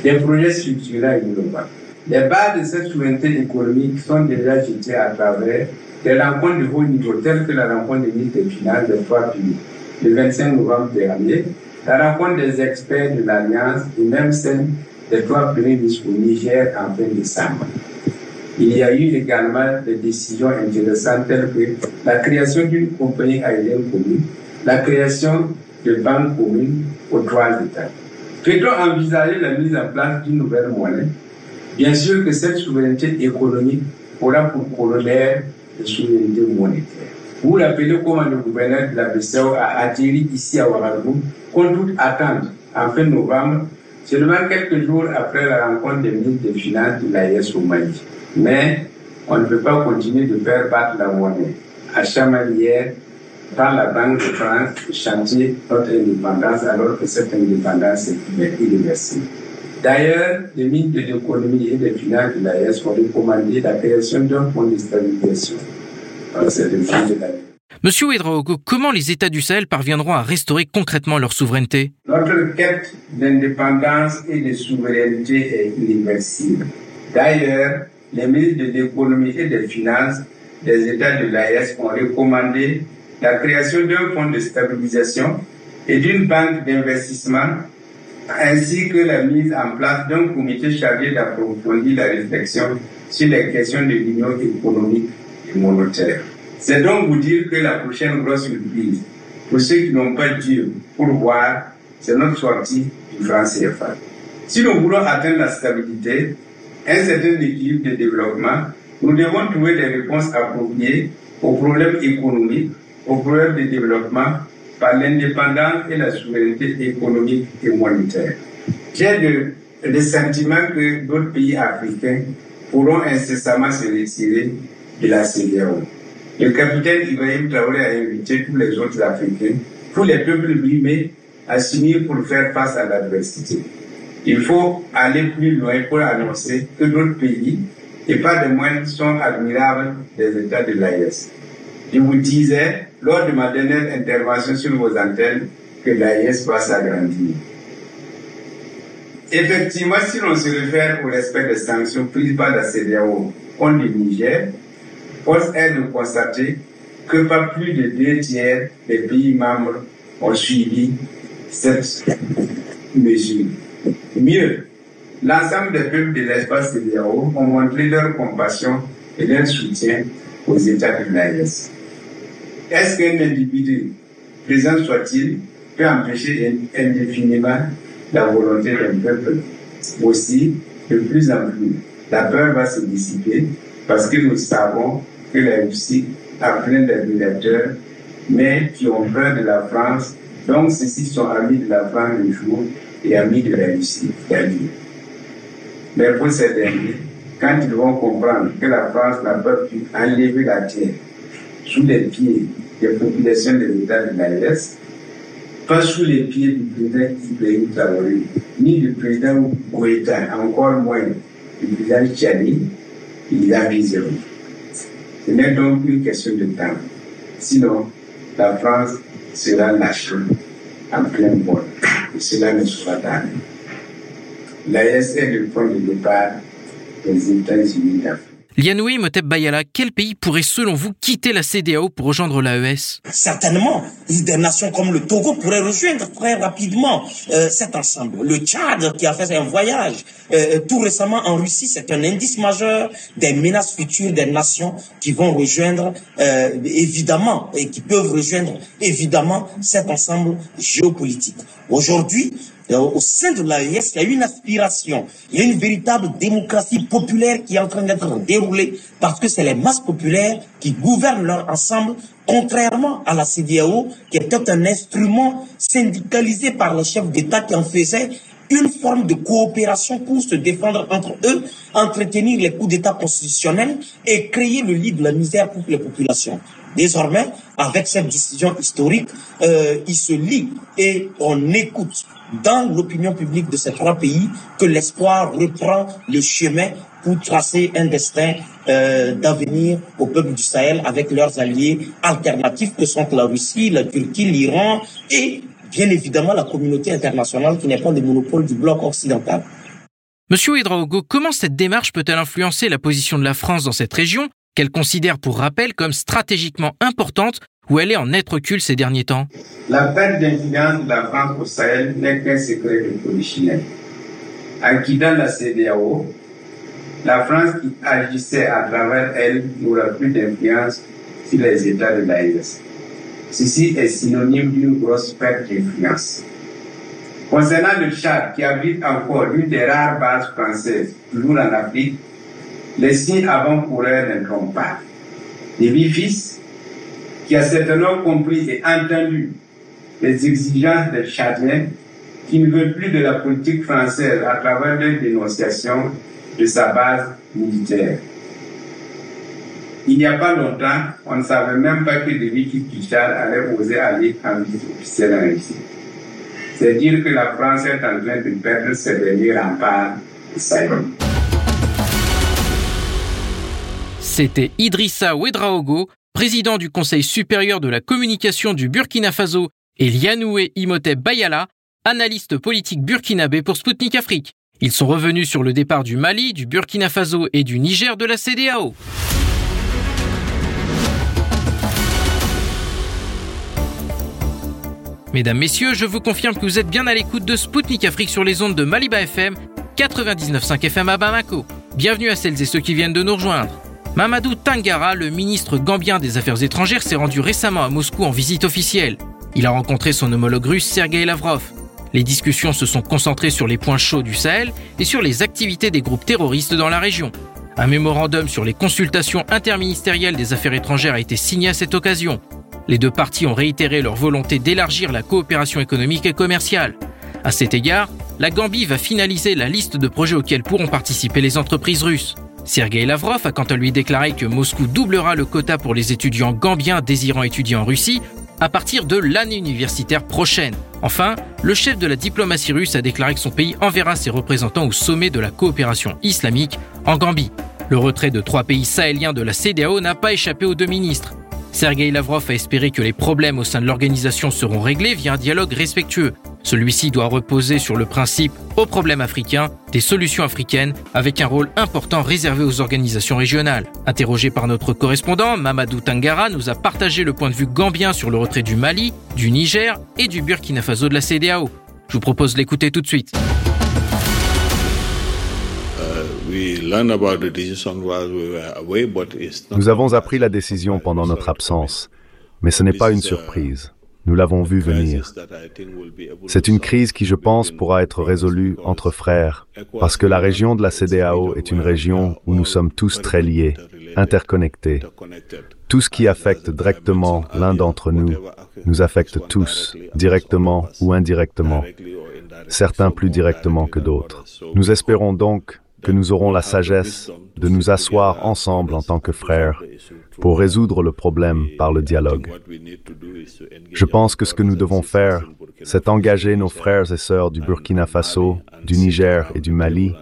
Des projets structurels et innovants. Les bases de cette souveraineté économique sont déjà jetées à travers des rencontres de haut niveau telles que la rencontre des ministres des Finances des trois pays le 25 novembre dernier, la rencontre des experts de l'Alliance et même celle des trois premiers au Niger en fin décembre. Il y a eu également des décisions intéressantes telles que la création d'une compagnie aérienne commune, la création de banques communes aux trois États. Peut-on envisager la mise en place d'une nouvelle monnaie? Bien sûr que cette souveraineté économique aura pour corollaire la souveraineté monétaire. Vous vous rappelez comment le gouverneur de la BCEAO a atterri ici à Ouagadougou? Contre toute attente en fin novembre, seulement quelques jours après la rencontre des ministres des Finances de l'AES au Mali. Mais on ne peut pas continuer de faire battre la monnaie. À Chamalière, par la Banque de France, chantier notre indépendance alors que cette indépendance est irréversible. D'ailleurs, les ministres de l'économie et des finances de l'AES ont recommandé la création d'un fonds de stabilisation dans cette fin de l'année. Monsieur Ouedraogo, comment les États du Sahel parviendront à restaurer concrètement leur souveraineté? Notre quête d'indépendance et de souveraineté est irréversible. D'ailleurs, les ministres de l'économie et des finances des États de l'AES ont recommandé la création d'un fonds de stabilisation et d'une banque d'investissement, ainsi que la mise en place d'un comité chargé d'approfondir la réflexion sur les questions de l'union économique et monétaire. C'est donc vous dire que la prochaine grosse surprise, pour ceux qui n'ont pas Dieu pour voir, c'est notre sortie du franc CFA. Si nous voulons atteindre la stabilité, un certain équilibre de développement, nous devons trouver des réponses appropriées aux problèmes économiques, aux problèmes de développement par l'indépendance et la souveraineté économique et monétaire. J'ai le, le sentiment que d'autres pays africains pourront incessamment se retirer de la CDAO. Le capitaine Ibrahim Traoré a invité tous les autres Africains, tous les peuples brimés à s'unir pour faire face à l'adversité. Il faut aller plus loin pour annoncer que d'autres pays, et pas de moins, sont admirables des États de l'AES. Je vous disais, lors de ma dernière intervention sur vos antennes, que l'AES va s'agrandir. Effectivement, si l'on se réfère au respect des sanctions prises par la CDAO contre le Niger, force est de constater que pas plus de deux tiers des pays membres ont suivi cette mesure. Mieux, l'ensemble des peuples de l'espace CDAO ont montré leur compassion et leur soutien aux États de l'AES. Est-ce qu'un individu, présent soit-il, peut empêcher indéfiniment la volonté d'un peuple? Aussi, de plus en plus, la peur va se dissiper parce que nous savons que la Russie a plein d'admirateurs, mais qui ont peur de la France. Donc, ceux-ci sont amis de la France le jour et amis de la Russie nuit. Mais pour ces derniers, quand ils vont comprendre que la France n'a pas pu enlever la terre sous les pieds des populations des États de l'AES, pas sous les pieds du président Ibrahim Traoré, ni du président Goïta, encore moins du président Tchani, il a visé. Ce n'est donc une question de temps. Sinon, la France sera lâchée en plein vol. Et cela ne sera pas. L'AES est le point de départ des États-Unis d'Afrique. Lianoui Motep quel pays pourrait selon vous quitter la CDAO pour rejoindre l'AES Certainement, des nations comme le Togo pourraient rejoindre très rapidement euh, cet ensemble. Le Tchad qui a fait un voyage euh, tout récemment en Russie, c'est un indice majeur des menaces futures des nations qui vont rejoindre euh, évidemment et qui peuvent rejoindre évidemment cet ensemble géopolitique. Aujourd'hui, au sein de l'AES, il y a une aspiration, il y a une véritable démocratie populaire qui est en train d'être déroulée parce que c'est les masses populaires qui gouvernent leur ensemble, contrairement à la CDAO, qui était un instrument syndicalisé par les chefs d'État qui en faisait une forme de coopération pour se défendre entre eux, entretenir les coups d'État constitutionnels et créer le lit de la misère pour les populations. Désormais, avec cette décision historique, euh, il se lie et on écoute dans l'opinion publique de ces trois pays que l'espoir reprend le chemin pour tracer un destin euh, d'avenir au peuple du Sahel avec leurs alliés alternatifs que sont la Russie, la Turquie, l'Iran et bien évidemment la communauté internationale qui n'est pas le monopole du bloc occidental. Monsieur Ouedraogo, comment cette démarche peut-elle influencer la position de la France dans cette région, qu'elle considère pour rappel comme stratégiquement importante où elle est en net recul ces derniers temps La perte d'influence de la France au Sahel n'est qu'un secret de polichinelle. En quittant la CDAO, la France qui agissait à travers elle n'aura plus d'influence sur les États de l'AES. Ceci est synonyme d'une grosse perte d'influence. Concernant le Tchad, qui abrite encore l'une des rares bases françaises toujours en Afrique, les signes avant-coureurs ne trompent pas. Les fils qui a certainement compris et entendu les exigences des Tchadiens qui ne veulent plus de la politique française à travers leur dénonciation de sa base militaire. Il n'y a pas longtemps, on ne savait même pas que David Tchad allait oser aller en visite officielle en Russie. C'est dire que la France est en train de perdre ses derniers remparts de Sahel. C'était Idrissa Ouedraogo, président du Conseil supérieur de la communication du Burkina Faso, et Lianoué Imhotep Bayala, analyste politique burkinabé pour Sputnik Afrique. Ils sont revenus sur le départ du Mali, du Burkina Faso et du Niger de la CDAO. Mesdames, Messieurs, je vous confirme que vous êtes bien à l'écoute de Spoutnik Afrique sur les ondes de Maliba FM, 99.5 FM à Bamako. Bienvenue à celles et ceux qui viennent de nous rejoindre. Mamadou Tangara, le ministre gambien des Affaires étrangères, s'est rendu récemment à Moscou en visite officielle. Il a rencontré son homologue russe Sergei Lavrov. Les discussions se sont concentrées sur les points chauds du Sahel et sur les activités des groupes terroristes dans la région. Un mémorandum sur les consultations interministérielles des affaires étrangères a été signé à cette occasion. Les deux parties ont réitéré leur volonté d'élargir la coopération économique et commerciale. À cet égard, la Gambie va finaliser la liste de projets auxquels pourront participer les entreprises russes. Sergei Lavrov a quant à lui déclaré que Moscou doublera le quota pour les étudiants gambiens désirant étudier en Russie à partir de l'année universitaire prochaine. Enfin, le chef de la diplomatie russe a déclaré que son pays enverra ses représentants au sommet de la coopération islamique en Gambie. Le retrait de trois pays sahéliens de la CDAO n'a pas échappé aux deux ministres. Sergei Lavrov a espéré que les problèmes au sein de l'organisation seront réglés via un dialogue respectueux. Celui-ci doit reposer sur le principe aux problèmes africains des solutions africaines avec un rôle important réservé aux organisations régionales. Interrogé par notre correspondant, Mamadou Tangara nous a partagé le point de vue gambien sur le retrait du Mali, du Niger et du Burkina Faso de la CDAO. Je vous propose de l'écouter tout de suite. Nous avons appris la décision pendant notre absence, mais ce n'est pas une surprise. Nous l'avons vu venir. C'est une crise qui, je pense, pourra être résolue entre frères, parce que la région de la CDAO est une région où nous sommes tous très liés, interconnectés. Tout ce qui affecte directement l'un d'entre nous nous affecte tous, directement ou indirectement, certains plus directement que d'autres. Nous espérons donc que nous aurons la sagesse de nous asseoir ensemble en tant que frères pour résoudre le problème par le dialogue. Je pense que ce que nous devons faire, c'est engager nos frères et sœurs du Burkina Faso, du Niger et du Mali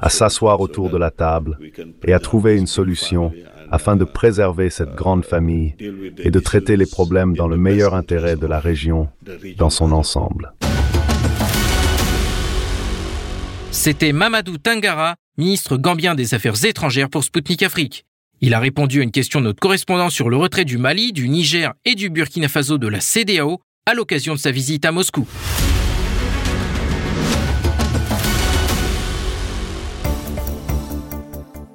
à s'asseoir autour de la table et à trouver une solution afin de préserver cette grande famille et de traiter les problèmes dans le meilleur intérêt de la région dans son ensemble. C'était Mamadou Tangara, ministre gambien des Affaires étrangères pour Sputnik Afrique. Il a répondu à une question de notre correspondant sur le retrait du Mali, du Niger et du Burkina Faso de la CDAO à l'occasion de sa visite à Moscou.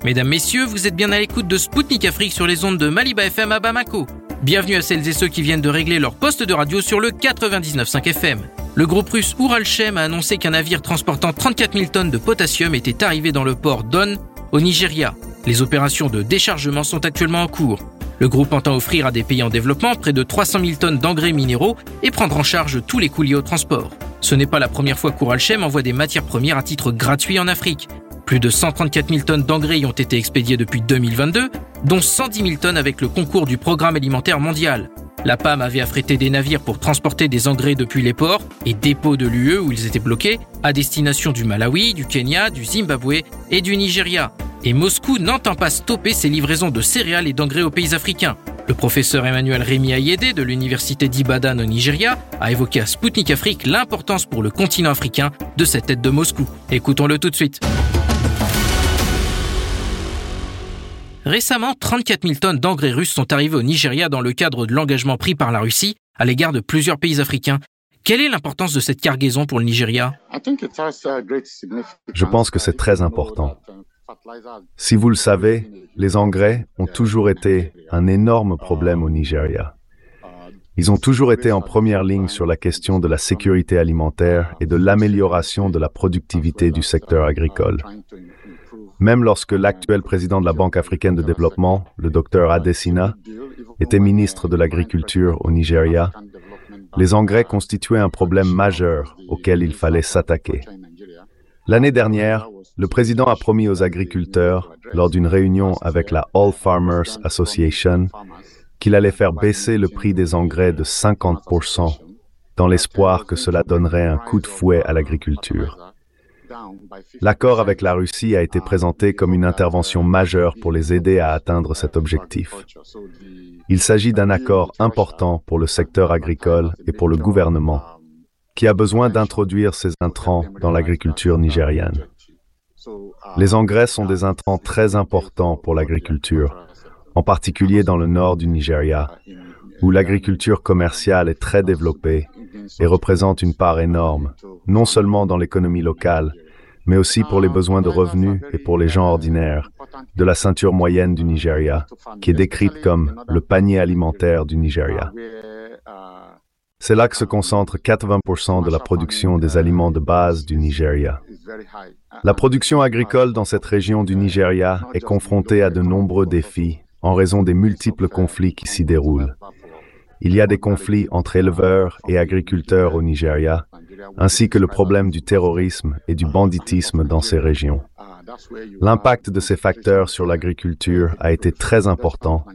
Mesdames, Messieurs, vous êtes bien à l'écoute de Spoutnik Afrique sur les ondes de Maliba FM à Bamako. Bienvenue à celles et ceux qui viennent de régler leur poste de radio sur le 99.5 FM. Le groupe russe Uralchem a annoncé qu'un navire transportant 34 000 tonnes de potassium était arrivé dans le port Don, au Nigeria. Les opérations de déchargement sont actuellement en cours. Le groupe entend offrir à des pays en développement près de 300 000 tonnes d'engrais minéraux et prendre en charge tous les coûts liés au transport. Ce n'est pas la première fois qu'Uralchem envoie des matières premières à titre gratuit en Afrique. Plus de 134 000 tonnes d'engrais y ont été expédiées depuis 2022, dont 110 000 tonnes avec le concours du Programme alimentaire mondial. La PAM avait affrété des navires pour transporter des engrais depuis les ports et dépôts de l'UE où ils étaient bloqués, à destination du Malawi, du Kenya, du Zimbabwe et du Nigeria. Et Moscou n'entend pas stopper ses livraisons de céréales et d'engrais aux pays africains. Le professeur Emmanuel Rémi Ayede de l'université d'Ibadan au Nigeria a évoqué à Sputnik Afrique l'importance pour le continent africain de cette aide de Moscou. Écoutons-le tout de suite. Récemment, 34 000 tonnes d'engrais russes sont arrivées au Nigeria dans le cadre de l'engagement pris par la Russie à l'égard de plusieurs pays africains. Quelle est l'importance de cette cargaison pour le Nigeria? Je pense que c'est très important. Si vous le savez, les engrais ont toujours été un énorme problème au Nigeria. Ils ont toujours été en première ligne sur la question de la sécurité alimentaire et de l'amélioration de la productivité du secteur agricole. Même lorsque l'actuel président de la Banque africaine de développement, le docteur Adesina, était ministre de l'Agriculture au Nigeria, les engrais constituaient un problème majeur auquel il fallait s'attaquer. L'année dernière, le président a promis aux agriculteurs, lors d'une réunion avec la All Farmers Association, qu'il allait faire baisser le prix des engrais de 50%, dans l'espoir que cela donnerait un coup de fouet à l'agriculture. L'accord avec la Russie a été présenté comme une intervention majeure pour les aider à atteindre cet objectif. Il s'agit d'un accord important pour le secteur agricole et pour le gouvernement. qui a besoin d'introduire ces intrants dans l'agriculture nigériane. Les engrais sont des intrants très importants pour l'agriculture, en particulier dans le nord du Nigeria, où l'agriculture commerciale est très développée et représente une part énorme, non seulement dans l'économie locale, mais aussi pour les besoins de revenus et pour les gens ordinaires de la ceinture moyenne du Nigeria, qui est décrite comme le panier alimentaire du Nigeria. C'est là que se concentre 80% de la production des aliments de base du Nigeria. La production agricole dans cette région du Nigeria est confrontée à de nombreux défis en raison des multiples conflits qui s'y déroulent. Il y a des conflits entre éleveurs et agriculteurs au Nigeria, ainsi que le problème du terrorisme et du banditisme dans ces régions. L'impact de ces facteurs sur l'agriculture a été très important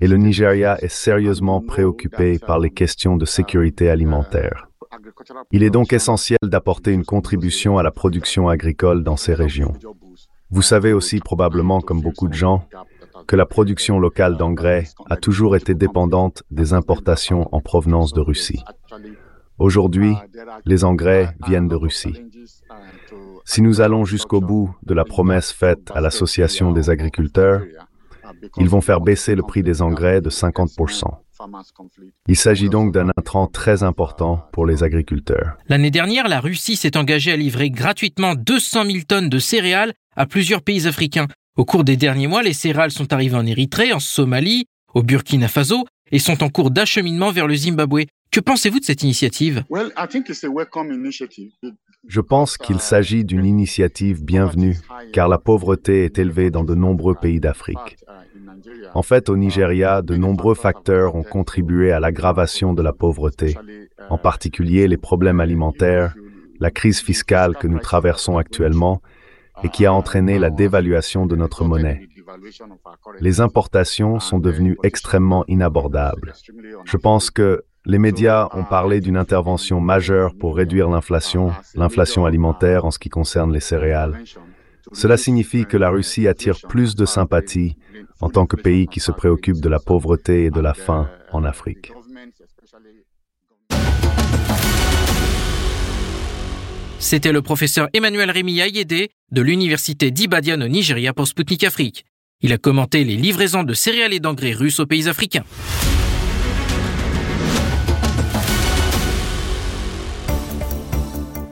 et le Nigeria est sérieusement préoccupé par les questions de sécurité alimentaire. Il est donc essentiel d'apporter une contribution à la production agricole dans ces régions. Vous savez aussi probablement, comme beaucoup de gens, que la production locale d'engrais a toujours été dépendante des importations en provenance de Russie. Aujourd'hui, les engrais viennent de Russie. Si nous allons jusqu'au bout de la promesse faite à l'Association des agriculteurs, ils vont faire baisser le prix des engrais de 50%. Il s'agit donc d'un intrant très important pour les agriculteurs. L'année dernière, la Russie s'est engagée à livrer gratuitement 200 000 tonnes de céréales à plusieurs pays africains. Au cours des derniers mois, les céréales sont arrivées en Érythrée, en Somalie, au Burkina Faso et sont en cours d'acheminement vers le Zimbabwe. Que pensez-vous de cette initiative? Je pense qu'il s'agit d'une initiative bienvenue, car la pauvreté est élevée dans de nombreux pays d'Afrique. En fait, au Nigeria, de nombreux facteurs ont contribué à l'aggravation de la pauvreté, en particulier les problèmes alimentaires, la crise fiscale que nous traversons actuellement et qui a entraîné la dévaluation de notre monnaie. Les importations sont devenues extrêmement inabordables. Je pense que les médias ont parlé d'une intervention majeure pour réduire l'inflation, l'inflation alimentaire en ce qui concerne les céréales. Cela signifie que la Russie attire plus de sympathie en tant que pays qui se préoccupe de la pauvreté et de la faim en Afrique. C'était le professeur Emmanuel Rémi Ayede de l'université d'Ibadian au Nigeria pour Sputnik Afrique. Il a commenté les livraisons de céréales et d'engrais russes aux pays africains.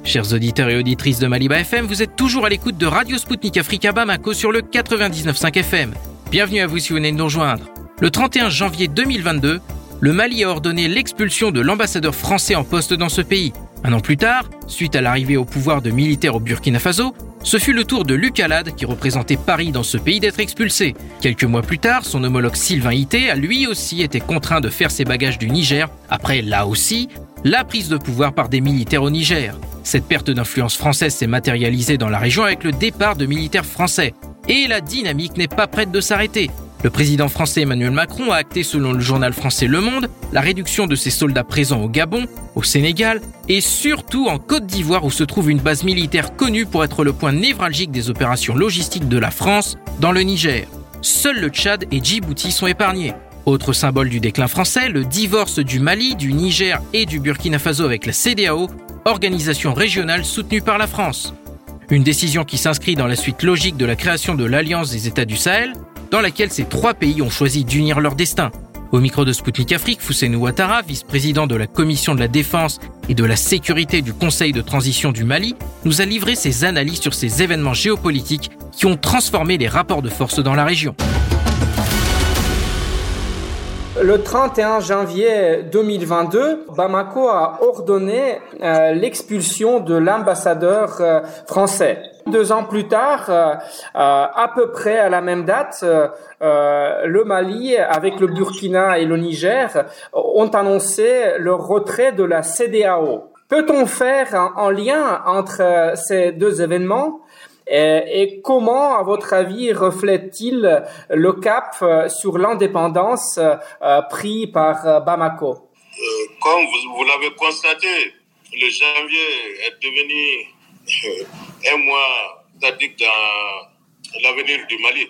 Chers auditeurs et auditrices de Maliba FM, vous êtes toujours à l'écoute de Radio Sputnik Africa Bamako sur le 99.5 FM. Bienvenue à vous si vous venez de nous rejoindre. Le 31 janvier 2022, le Mali a ordonné l'expulsion de l'ambassadeur français en poste dans ce pays. Un an plus tard, suite à l'arrivée au pouvoir de militaires au Burkina Faso, ce fut le tour de Luc Alad, qui représentait Paris dans ce pays, d'être expulsé. Quelques mois plus tard, son homologue Sylvain Ité a lui aussi été contraint de faire ses bagages du Niger, après là aussi, la prise de pouvoir par des militaires au Niger. Cette perte d'influence française s'est matérialisée dans la région avec le départ de militaires français. Et la dynamique n'est pas prête de s'arrêter. Le président français Emmanuel Macron a acté, selon le journal français Le Monde, la réduction de ses soldats présents au Gabon, au Sénégal et surtout en Côte d'Ivoire où se trouve une base militaire connue pour être le point névralgique des opérations logistiques de la France dans le Niger. Seuls le Tchad et Djibouti sont épargnés. Autre symbole du déclin français, le divorce du Mali, du Niger et du Burkina Faso avec la CDAO organisation régionale soutenue par la France. Une décision qui s'inscrit dans la suite logique de la création de l'Alliance des États du Sahel, dans laquelle ces trois pays ont choisi d'unir leur destin. Au micro de Sputnik Afrique, Fousseinou Ouattara, vice-président de la Commission de la Défense et de la Sécurité du Conseil de transition du Mali, nous a livré ses analyses sur ces événements géopolitiques qui ont transformé les rapports de force dans la région. Le 31 janvier 2022, Bamako a ordonné euh, l'expulsion de l'ambassadeur euh, français. Deux ans plus tard, euh, à peu près à la même date, le Mali, avec le Burkina et le Niger, ont annoncé le retrait de la CDAO. Peut-on faire un lien entre ces deux événements? Et, comment, à votre avis, reflète-t-il le cap euh, sur l'indépendance euh, pris par Bamako? Comme vous, l'avez constaté, le janvier est devenu un mois statique dans l'avenir du Mali.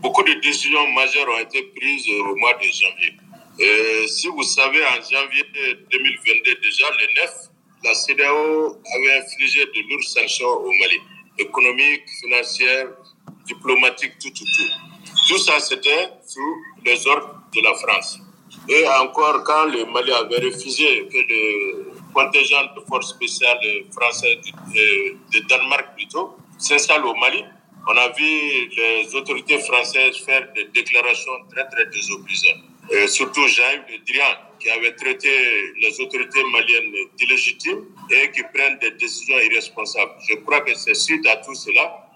Beaucoup de décisions majeures ont été prises au mois de janvier. si vous savez, en janvier 2022, déjà le 9, la CDAO avait infligé de lourdes sanctions au Mali, économiques, financières, diplomatiques, tout, tout, tout. Tout ça, c'était sous les ordres de la France. Et encore, quand le Mali avait refusé que le contingent de forces spéciales françaises de, de Danemark plutôt s'installe au Mali, on a vu les autorités françaises faire des déclarations très, très désobligeantes. Euh, surtout Jean-Yves Le Drian, qui avait traité les autorités maliennes d'illégitimes et qui prennent des décisions irresponsables. Je crois que c'est suite à tout cela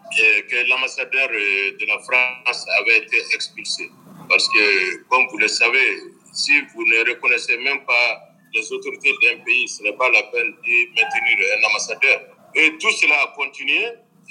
que l'ambassadeur euh, de la France avait été expulsé. Parce que, comme vous le savez, si vous ne reconnaissez même pas les autorités d'un pays, ce n'est pas la peine de maintenir un ambassadeur. Et tout cela a continué.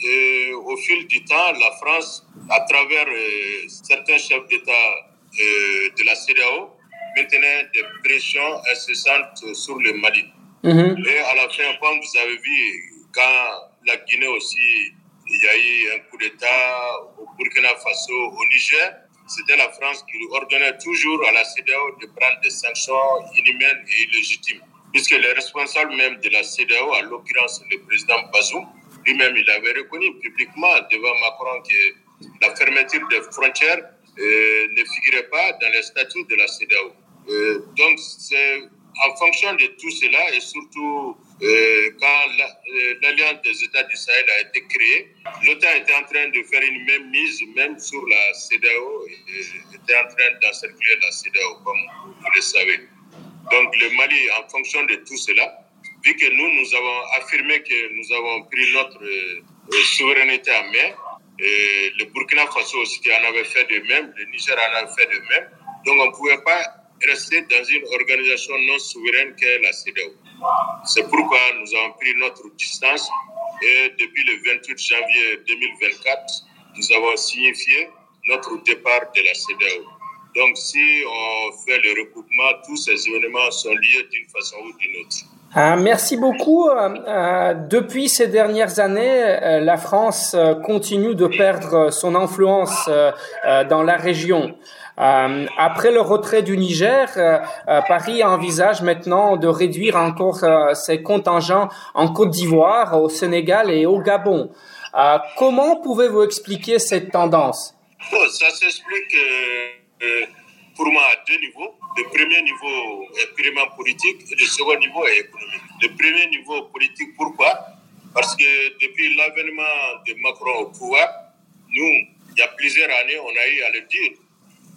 Et au fil du temps, la France, à travers euh, certains chefs d'État euh, de la CEDEAO, maintenait des pressions incessantes sur le Mali. Mhm. Et à la fin, comme vous avez vu, quand la Guinée aussi il y a eu un coup d'État au Burkina Faso, au Niger. C'était la France qui ordonnait toujours à la CEDEAO de prendre des sanctions inhumaines et illégitimes. Puisque les responsables même de la CEDEAO, à l'occurrence le président Bazoum, lui-même, il avait reconnu publiquement devant Macron que la fermeture des frontières euh, ne figurait pas dans les statuts de la CEDEAO. Euh, donc, c'est en fonction de tout cela et surtout euh, quand euh, l'Alliance des États du Sahel a été créée, l'OTAN était en train de faire une même mise, même sur la CEDAO, était en train d'encercler la CEDAO, comme vous le savez. Donc le Mali, en fonction de tout cela, vu que nous, nous avons affirmé que nous avons pris notre souveraineté en main, le Burkina Faso aussi en avait fait de même, le Niger en avait fait de même, donc on ne pouvait pas rester dans une organisation non souveraine qu'est la CEDEAO. C'est pourquoi nous avons pris notre distance et depuis le 28 janvier 2024, nous avons signifié notre départ de la CEDEAO. Donc si on fait le recoupement, tous ces événements sont liés d'une façon ou d'une autre. Ah, merci beaucoup. Euh, euh, depuis ces dernières années, euh, la France continue de perdre son influence dans la région. Euh, après le retrait du Niger, euh, euh, Paris envisage maintenant de réduire encore ses contingents en Côte d'Ivoire, au Sénégal et au Gabon. comment pouvez-vous expliquer cette tendance? Ça s'explique pour moi à deux niveaux. Le premier niveau est purement politique et le second niveau est économique. Le premier niveau politique, pourquoi? Parce que depuis l'avènement de Macron au pouvoir, nous, il y a plusieurs années, on a eu à le dire,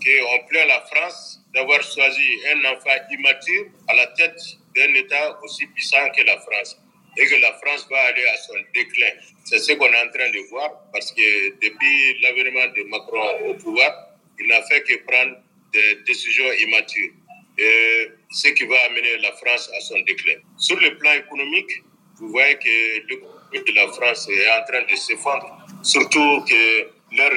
qu'on plaît à la France d'avoir choisi un enfant immature à la tête d'un État aussi puissant que la France et que la France va aller à son déclin. C'est ce qu'on est en train de voir parce que depuis l'avènement de Macron au pouvoir, il n'a fait que prendre des décisions immatures. Et ce qui va amener la France à son déclin. Sur le plan économique, vous voyez que le de la France est en train de s'effondrer. Surtout que leur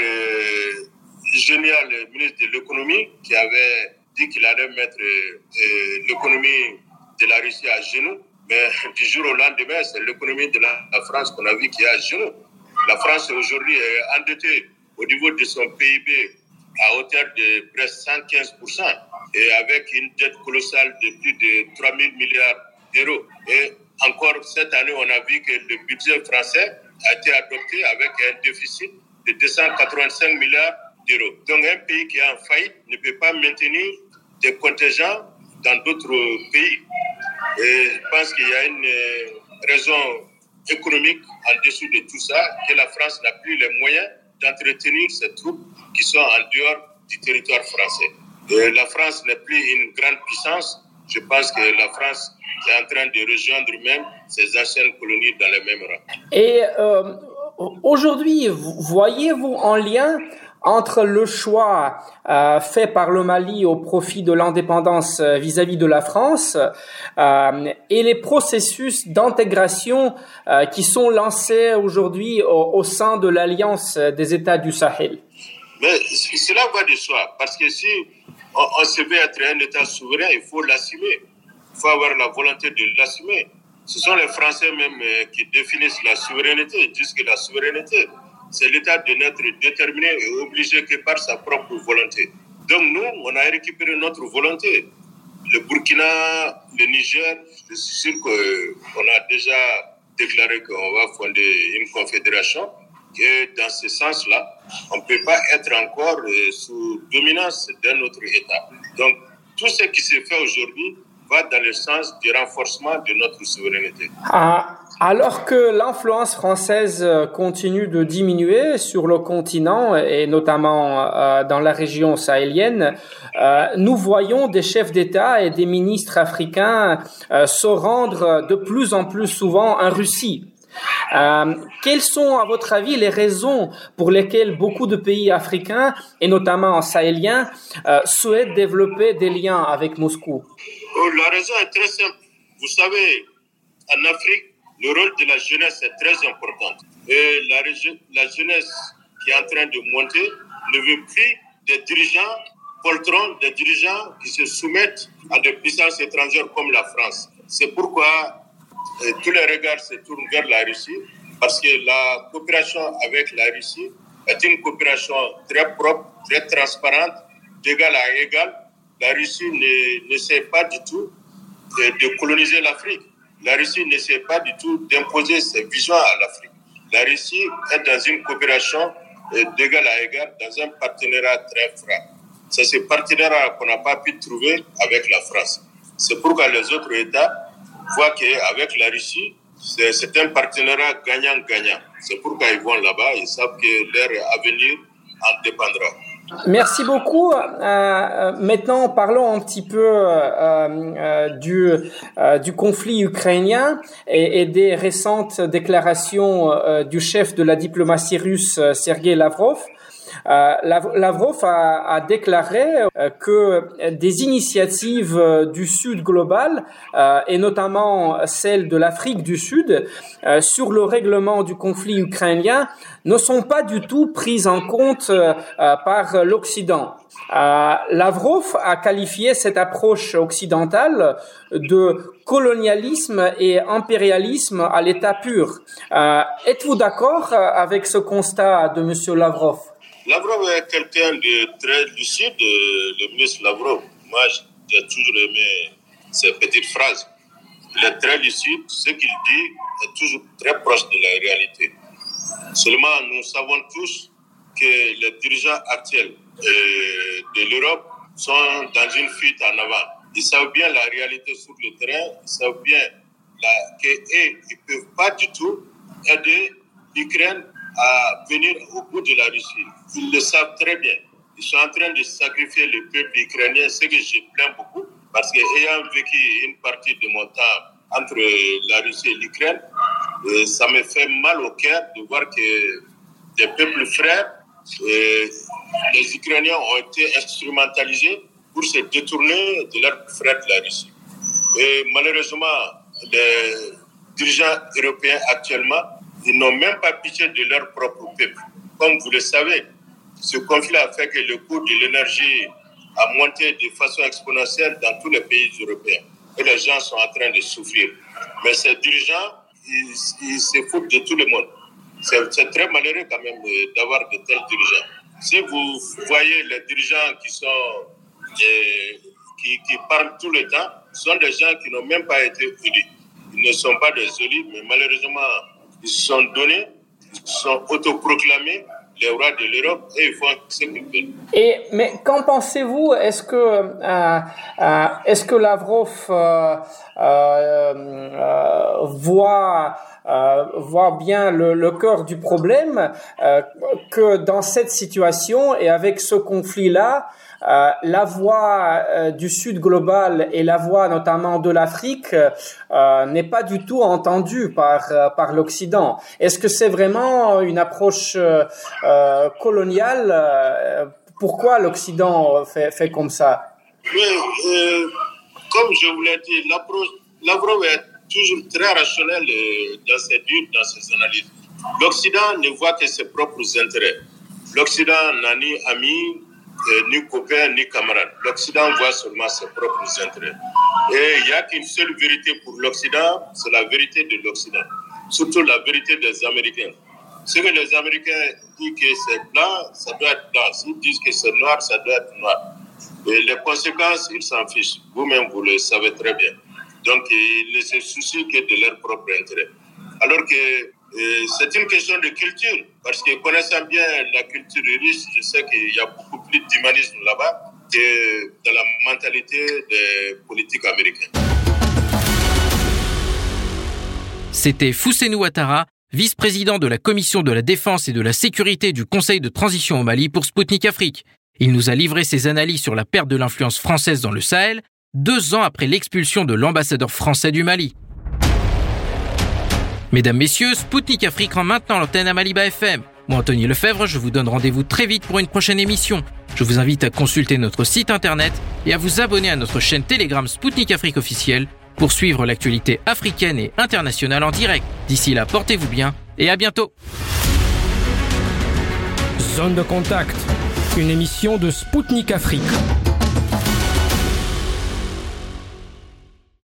génial ministre de l'économie qui avait dit qu'il allait mettre euh, euh, l'économie de la Russie à genoux. Mais du jour au lendemain, c'est l'économie de la, France qu'on a vu qui est à genoux. La France aujourd'hui est endettée au niveau de son PIB à hauteur de presque 115% et avec une dette colossale de plus de 3 000 milliards d'euros. Et encore cette année, on a vu que le budget français a été adopté avec un déficit de 285 milliards donc un pays qui est en faillite ne peut pas maintenir des contingents dans d'autres pays. Et je pense qu'il y a une euh, raison économique en dessous de tout ça, que la France n'a plus les moyens d'entretenir ces troupes qui sont en dehors du territoire français. La France n'est plus une grande puissance. Je pense que la France est en train de rejoindre même ses anciennes colonies dans les mêmes rangs. Et euh, aujourd'hui, voyez-vous en lien entre le choix euh, fait par le Mali au profit de l'indépendance euh, vis-à-vis de la France euh, et les processus d'intégration qui sont lancés aujourd'hui au, sein de l'Alliance des États du Sahel. Mais cela va de soi, parce que si on, se veut être un État souverain, il faut l'assumer. Il faut avoir la volonté de l'assumer. Ce sont les Français même qui définissent la souveraineté, disent que la souveraineté, c'est l'État de n'être déterminé et obligé que par sa propre volonté. Donc nous, on a récupéré notre volonté. Le Burkina, le Niger, je suis sûr qu'on a déjà déclaré qu'on va fonder une confédération. Et dans ce sens-là, on ne peut pas être encore euh, sous dominance d'un autre État. Donc, tout ce qui se fait aujourd'hui va dans le sens du renforcement de notre souveraineté. Ah, alors que l'influence française euh, continue de diminuer sur le continent et notamment euh, dans la région sahélienne, euh, nous voyons des chefs d'État et des ministres africains se rendre de plus en plus souvent en Russie. quelles sont, à votre avis, les raisons pour lesquelles beaucoup de pays africains, et notamment sahéliens, souhaitent développer des liens avec Moscou? La raison est très simple. Vous savez, en Afrique, le rôle de la jeunesse est très important. Et la, jeunesse qui est en train de monter ne veut plus des dirigeants poltrons, des dirigeants qui se soumettent à des puissances étrangères comme la France. C'est pourquoi euh, tous les regards se tournent vers la Russie, parce que la coopération avec la Russie est une coopération très propre, très transparente, d'égal à égal. La Russie ne, ne pas du tout de, de coloniser l'Afrique. La Russie n'essaie pas du tout d'imposer ses visions à l'Afrique. La Russie est dans une coopération euh, d'égal à égal, dans un partenariat très fort. C'est ce partenariat qu'on n'a pas pu trouver avec la France. C'est pourquoi les autres États voient qu'avec la Russie, c'est un partenariat gagnant-gagnant. C'est pourquoi ils vont là-bas, ils savent que leur avenir en dépendra. Merci beaucoup. Euh, euh, maintenant, parlons un petit peu euh, du, conflit ukrainien et, des récentes déclarations du chef de la diplomatie russe, Sergei Lavrov. Euh, Lavrov a, déclaré euh, que des initiatives euh, du Sud global, et notamment celle de l'Afrique du Sud, sur le règlement du conflit ukrainien, ne sont pas du tout prises en compte par l'Occident. Lavrov a qualifié cette approche occidentale de colonialisme et impérialisme à l'état pur. Êtes-vous d'accord avec ce constat de Monsieur Lavrov? Lavrov est quelqu'un de très lucide, le ministre Lavrov. Moi, j'ai toujours aimé ses petites phrases. Il est très lucide, ce qu'il dit est toujours très proche de la réalité. Seulement, nous savons tous que les dirigeants actuels euh, de l'Europe sont dans une fuite en avant. Ils savent bien la réalité sur le terrain, ils savent bien qu'ils ne peuvent pas du tout aider l'Ukraine à venir au bout de la Russie. Ils le savent très bien. Ils sont en train de sacrifier le peuple ukrainien, ce que je plains beaucoup, parce que ayant vécu une partie de mon temps entre la Russie et l'Ukraine, euh, ça me fait mal au cœur de voir que des peuples frères, euh, les Ukrainiens ont été instrumentalisés pour se détourner de leurs frères de la Russie. Et malheureusement, les dirigeants européens actuellement ils n'ont même pas pitié de leur propre peuple. Comme vous le savez, ce conflit a fait que le coût de l'énergie a monté de façon exponentielle dans tous les pays européens. Et les gens sont en train de souffrir. Mais ces dirigeants, ils, se foutent de tout le monde. C'est très malheureux quand même d'avoir de tels dirigeants. Si vous voyez les dirigeants euh, qui, qui, parlent tout le temps, ce sont des gens qui n'ont même pas été élus. Ils ne sont pas des élus, mais malheureusement, ils sont donnés, ils sont autoproclamés les rois de l'Europe et ils font ce qu'ils veulent. Et mais qu'en pensez-vous? Est-ce que euh, euh, est-ce que Lavrov euh, euh voit bien le, cœur du problème que dans cette situation et avec ce conflit-là, euh, la voix euh, du Sud global et la voix notamment de l'Afrique euh, n'est pas du tout entendue par par l'Occident. Est-ce que c'est vraiment une approche coloniale Pourquoi l'Occident fait, comme ça? Comme je vous l'ai dit, l'approche toujours très rationnel dans ses dires, dans ses analyses. L'Occident ne voit que ses propres intérêts. L'Occident n'a ni amis, ni copains ni camarades. L'Occident voit seulement ses propres intérêts. Et il n'y a qu'une seule vérité pour l'Occident, c'est la vérité de l'Occident. Surtout la vérité des Américains. Ce que les Américains disent que c'est blanc, ça doit être blanc. S'ils disent que c'est noir, ça doit être noir. Et les conséquences, ils s'en fichent. Vous-même, vous le savez très bien. Donc, ils ne se soucient que de leur propre intérêt. Alors que c'est une question de culture, parce que connaissant bien la culture russe, je sais qu'il y a beaucoup plus d'humanisme là-bas que dans la mentalité des politiques américains. C'était Fousseinou Ouattara, vice-président de la Commission de la Défense et de la Sécurité du Conseil de transition au Mali pour Sputnik Afrique. Il nous a livré ses analyses sur la perte de l'influence française dans le Sahel, deux ans après l'expulsion de l'ambassadeur français du Mali. Mesdames, Messieurs, Spoutnik Afrique rend maintenant l'antenne à Maliba FM. Moi, Anthony Lefebvre, je vous donne rendez-vous très vite pour une prochaine émission. Je vous invite à consulter notre site internet et à vous abonner à notre chaîne Telegram Spoutnik Afrique officielle pour suivre l'actualité africaine et internationale en direct. D'ici là, portez-vous bien et à bientôt. Zone de contact, une émission de Spoutnik Afrique.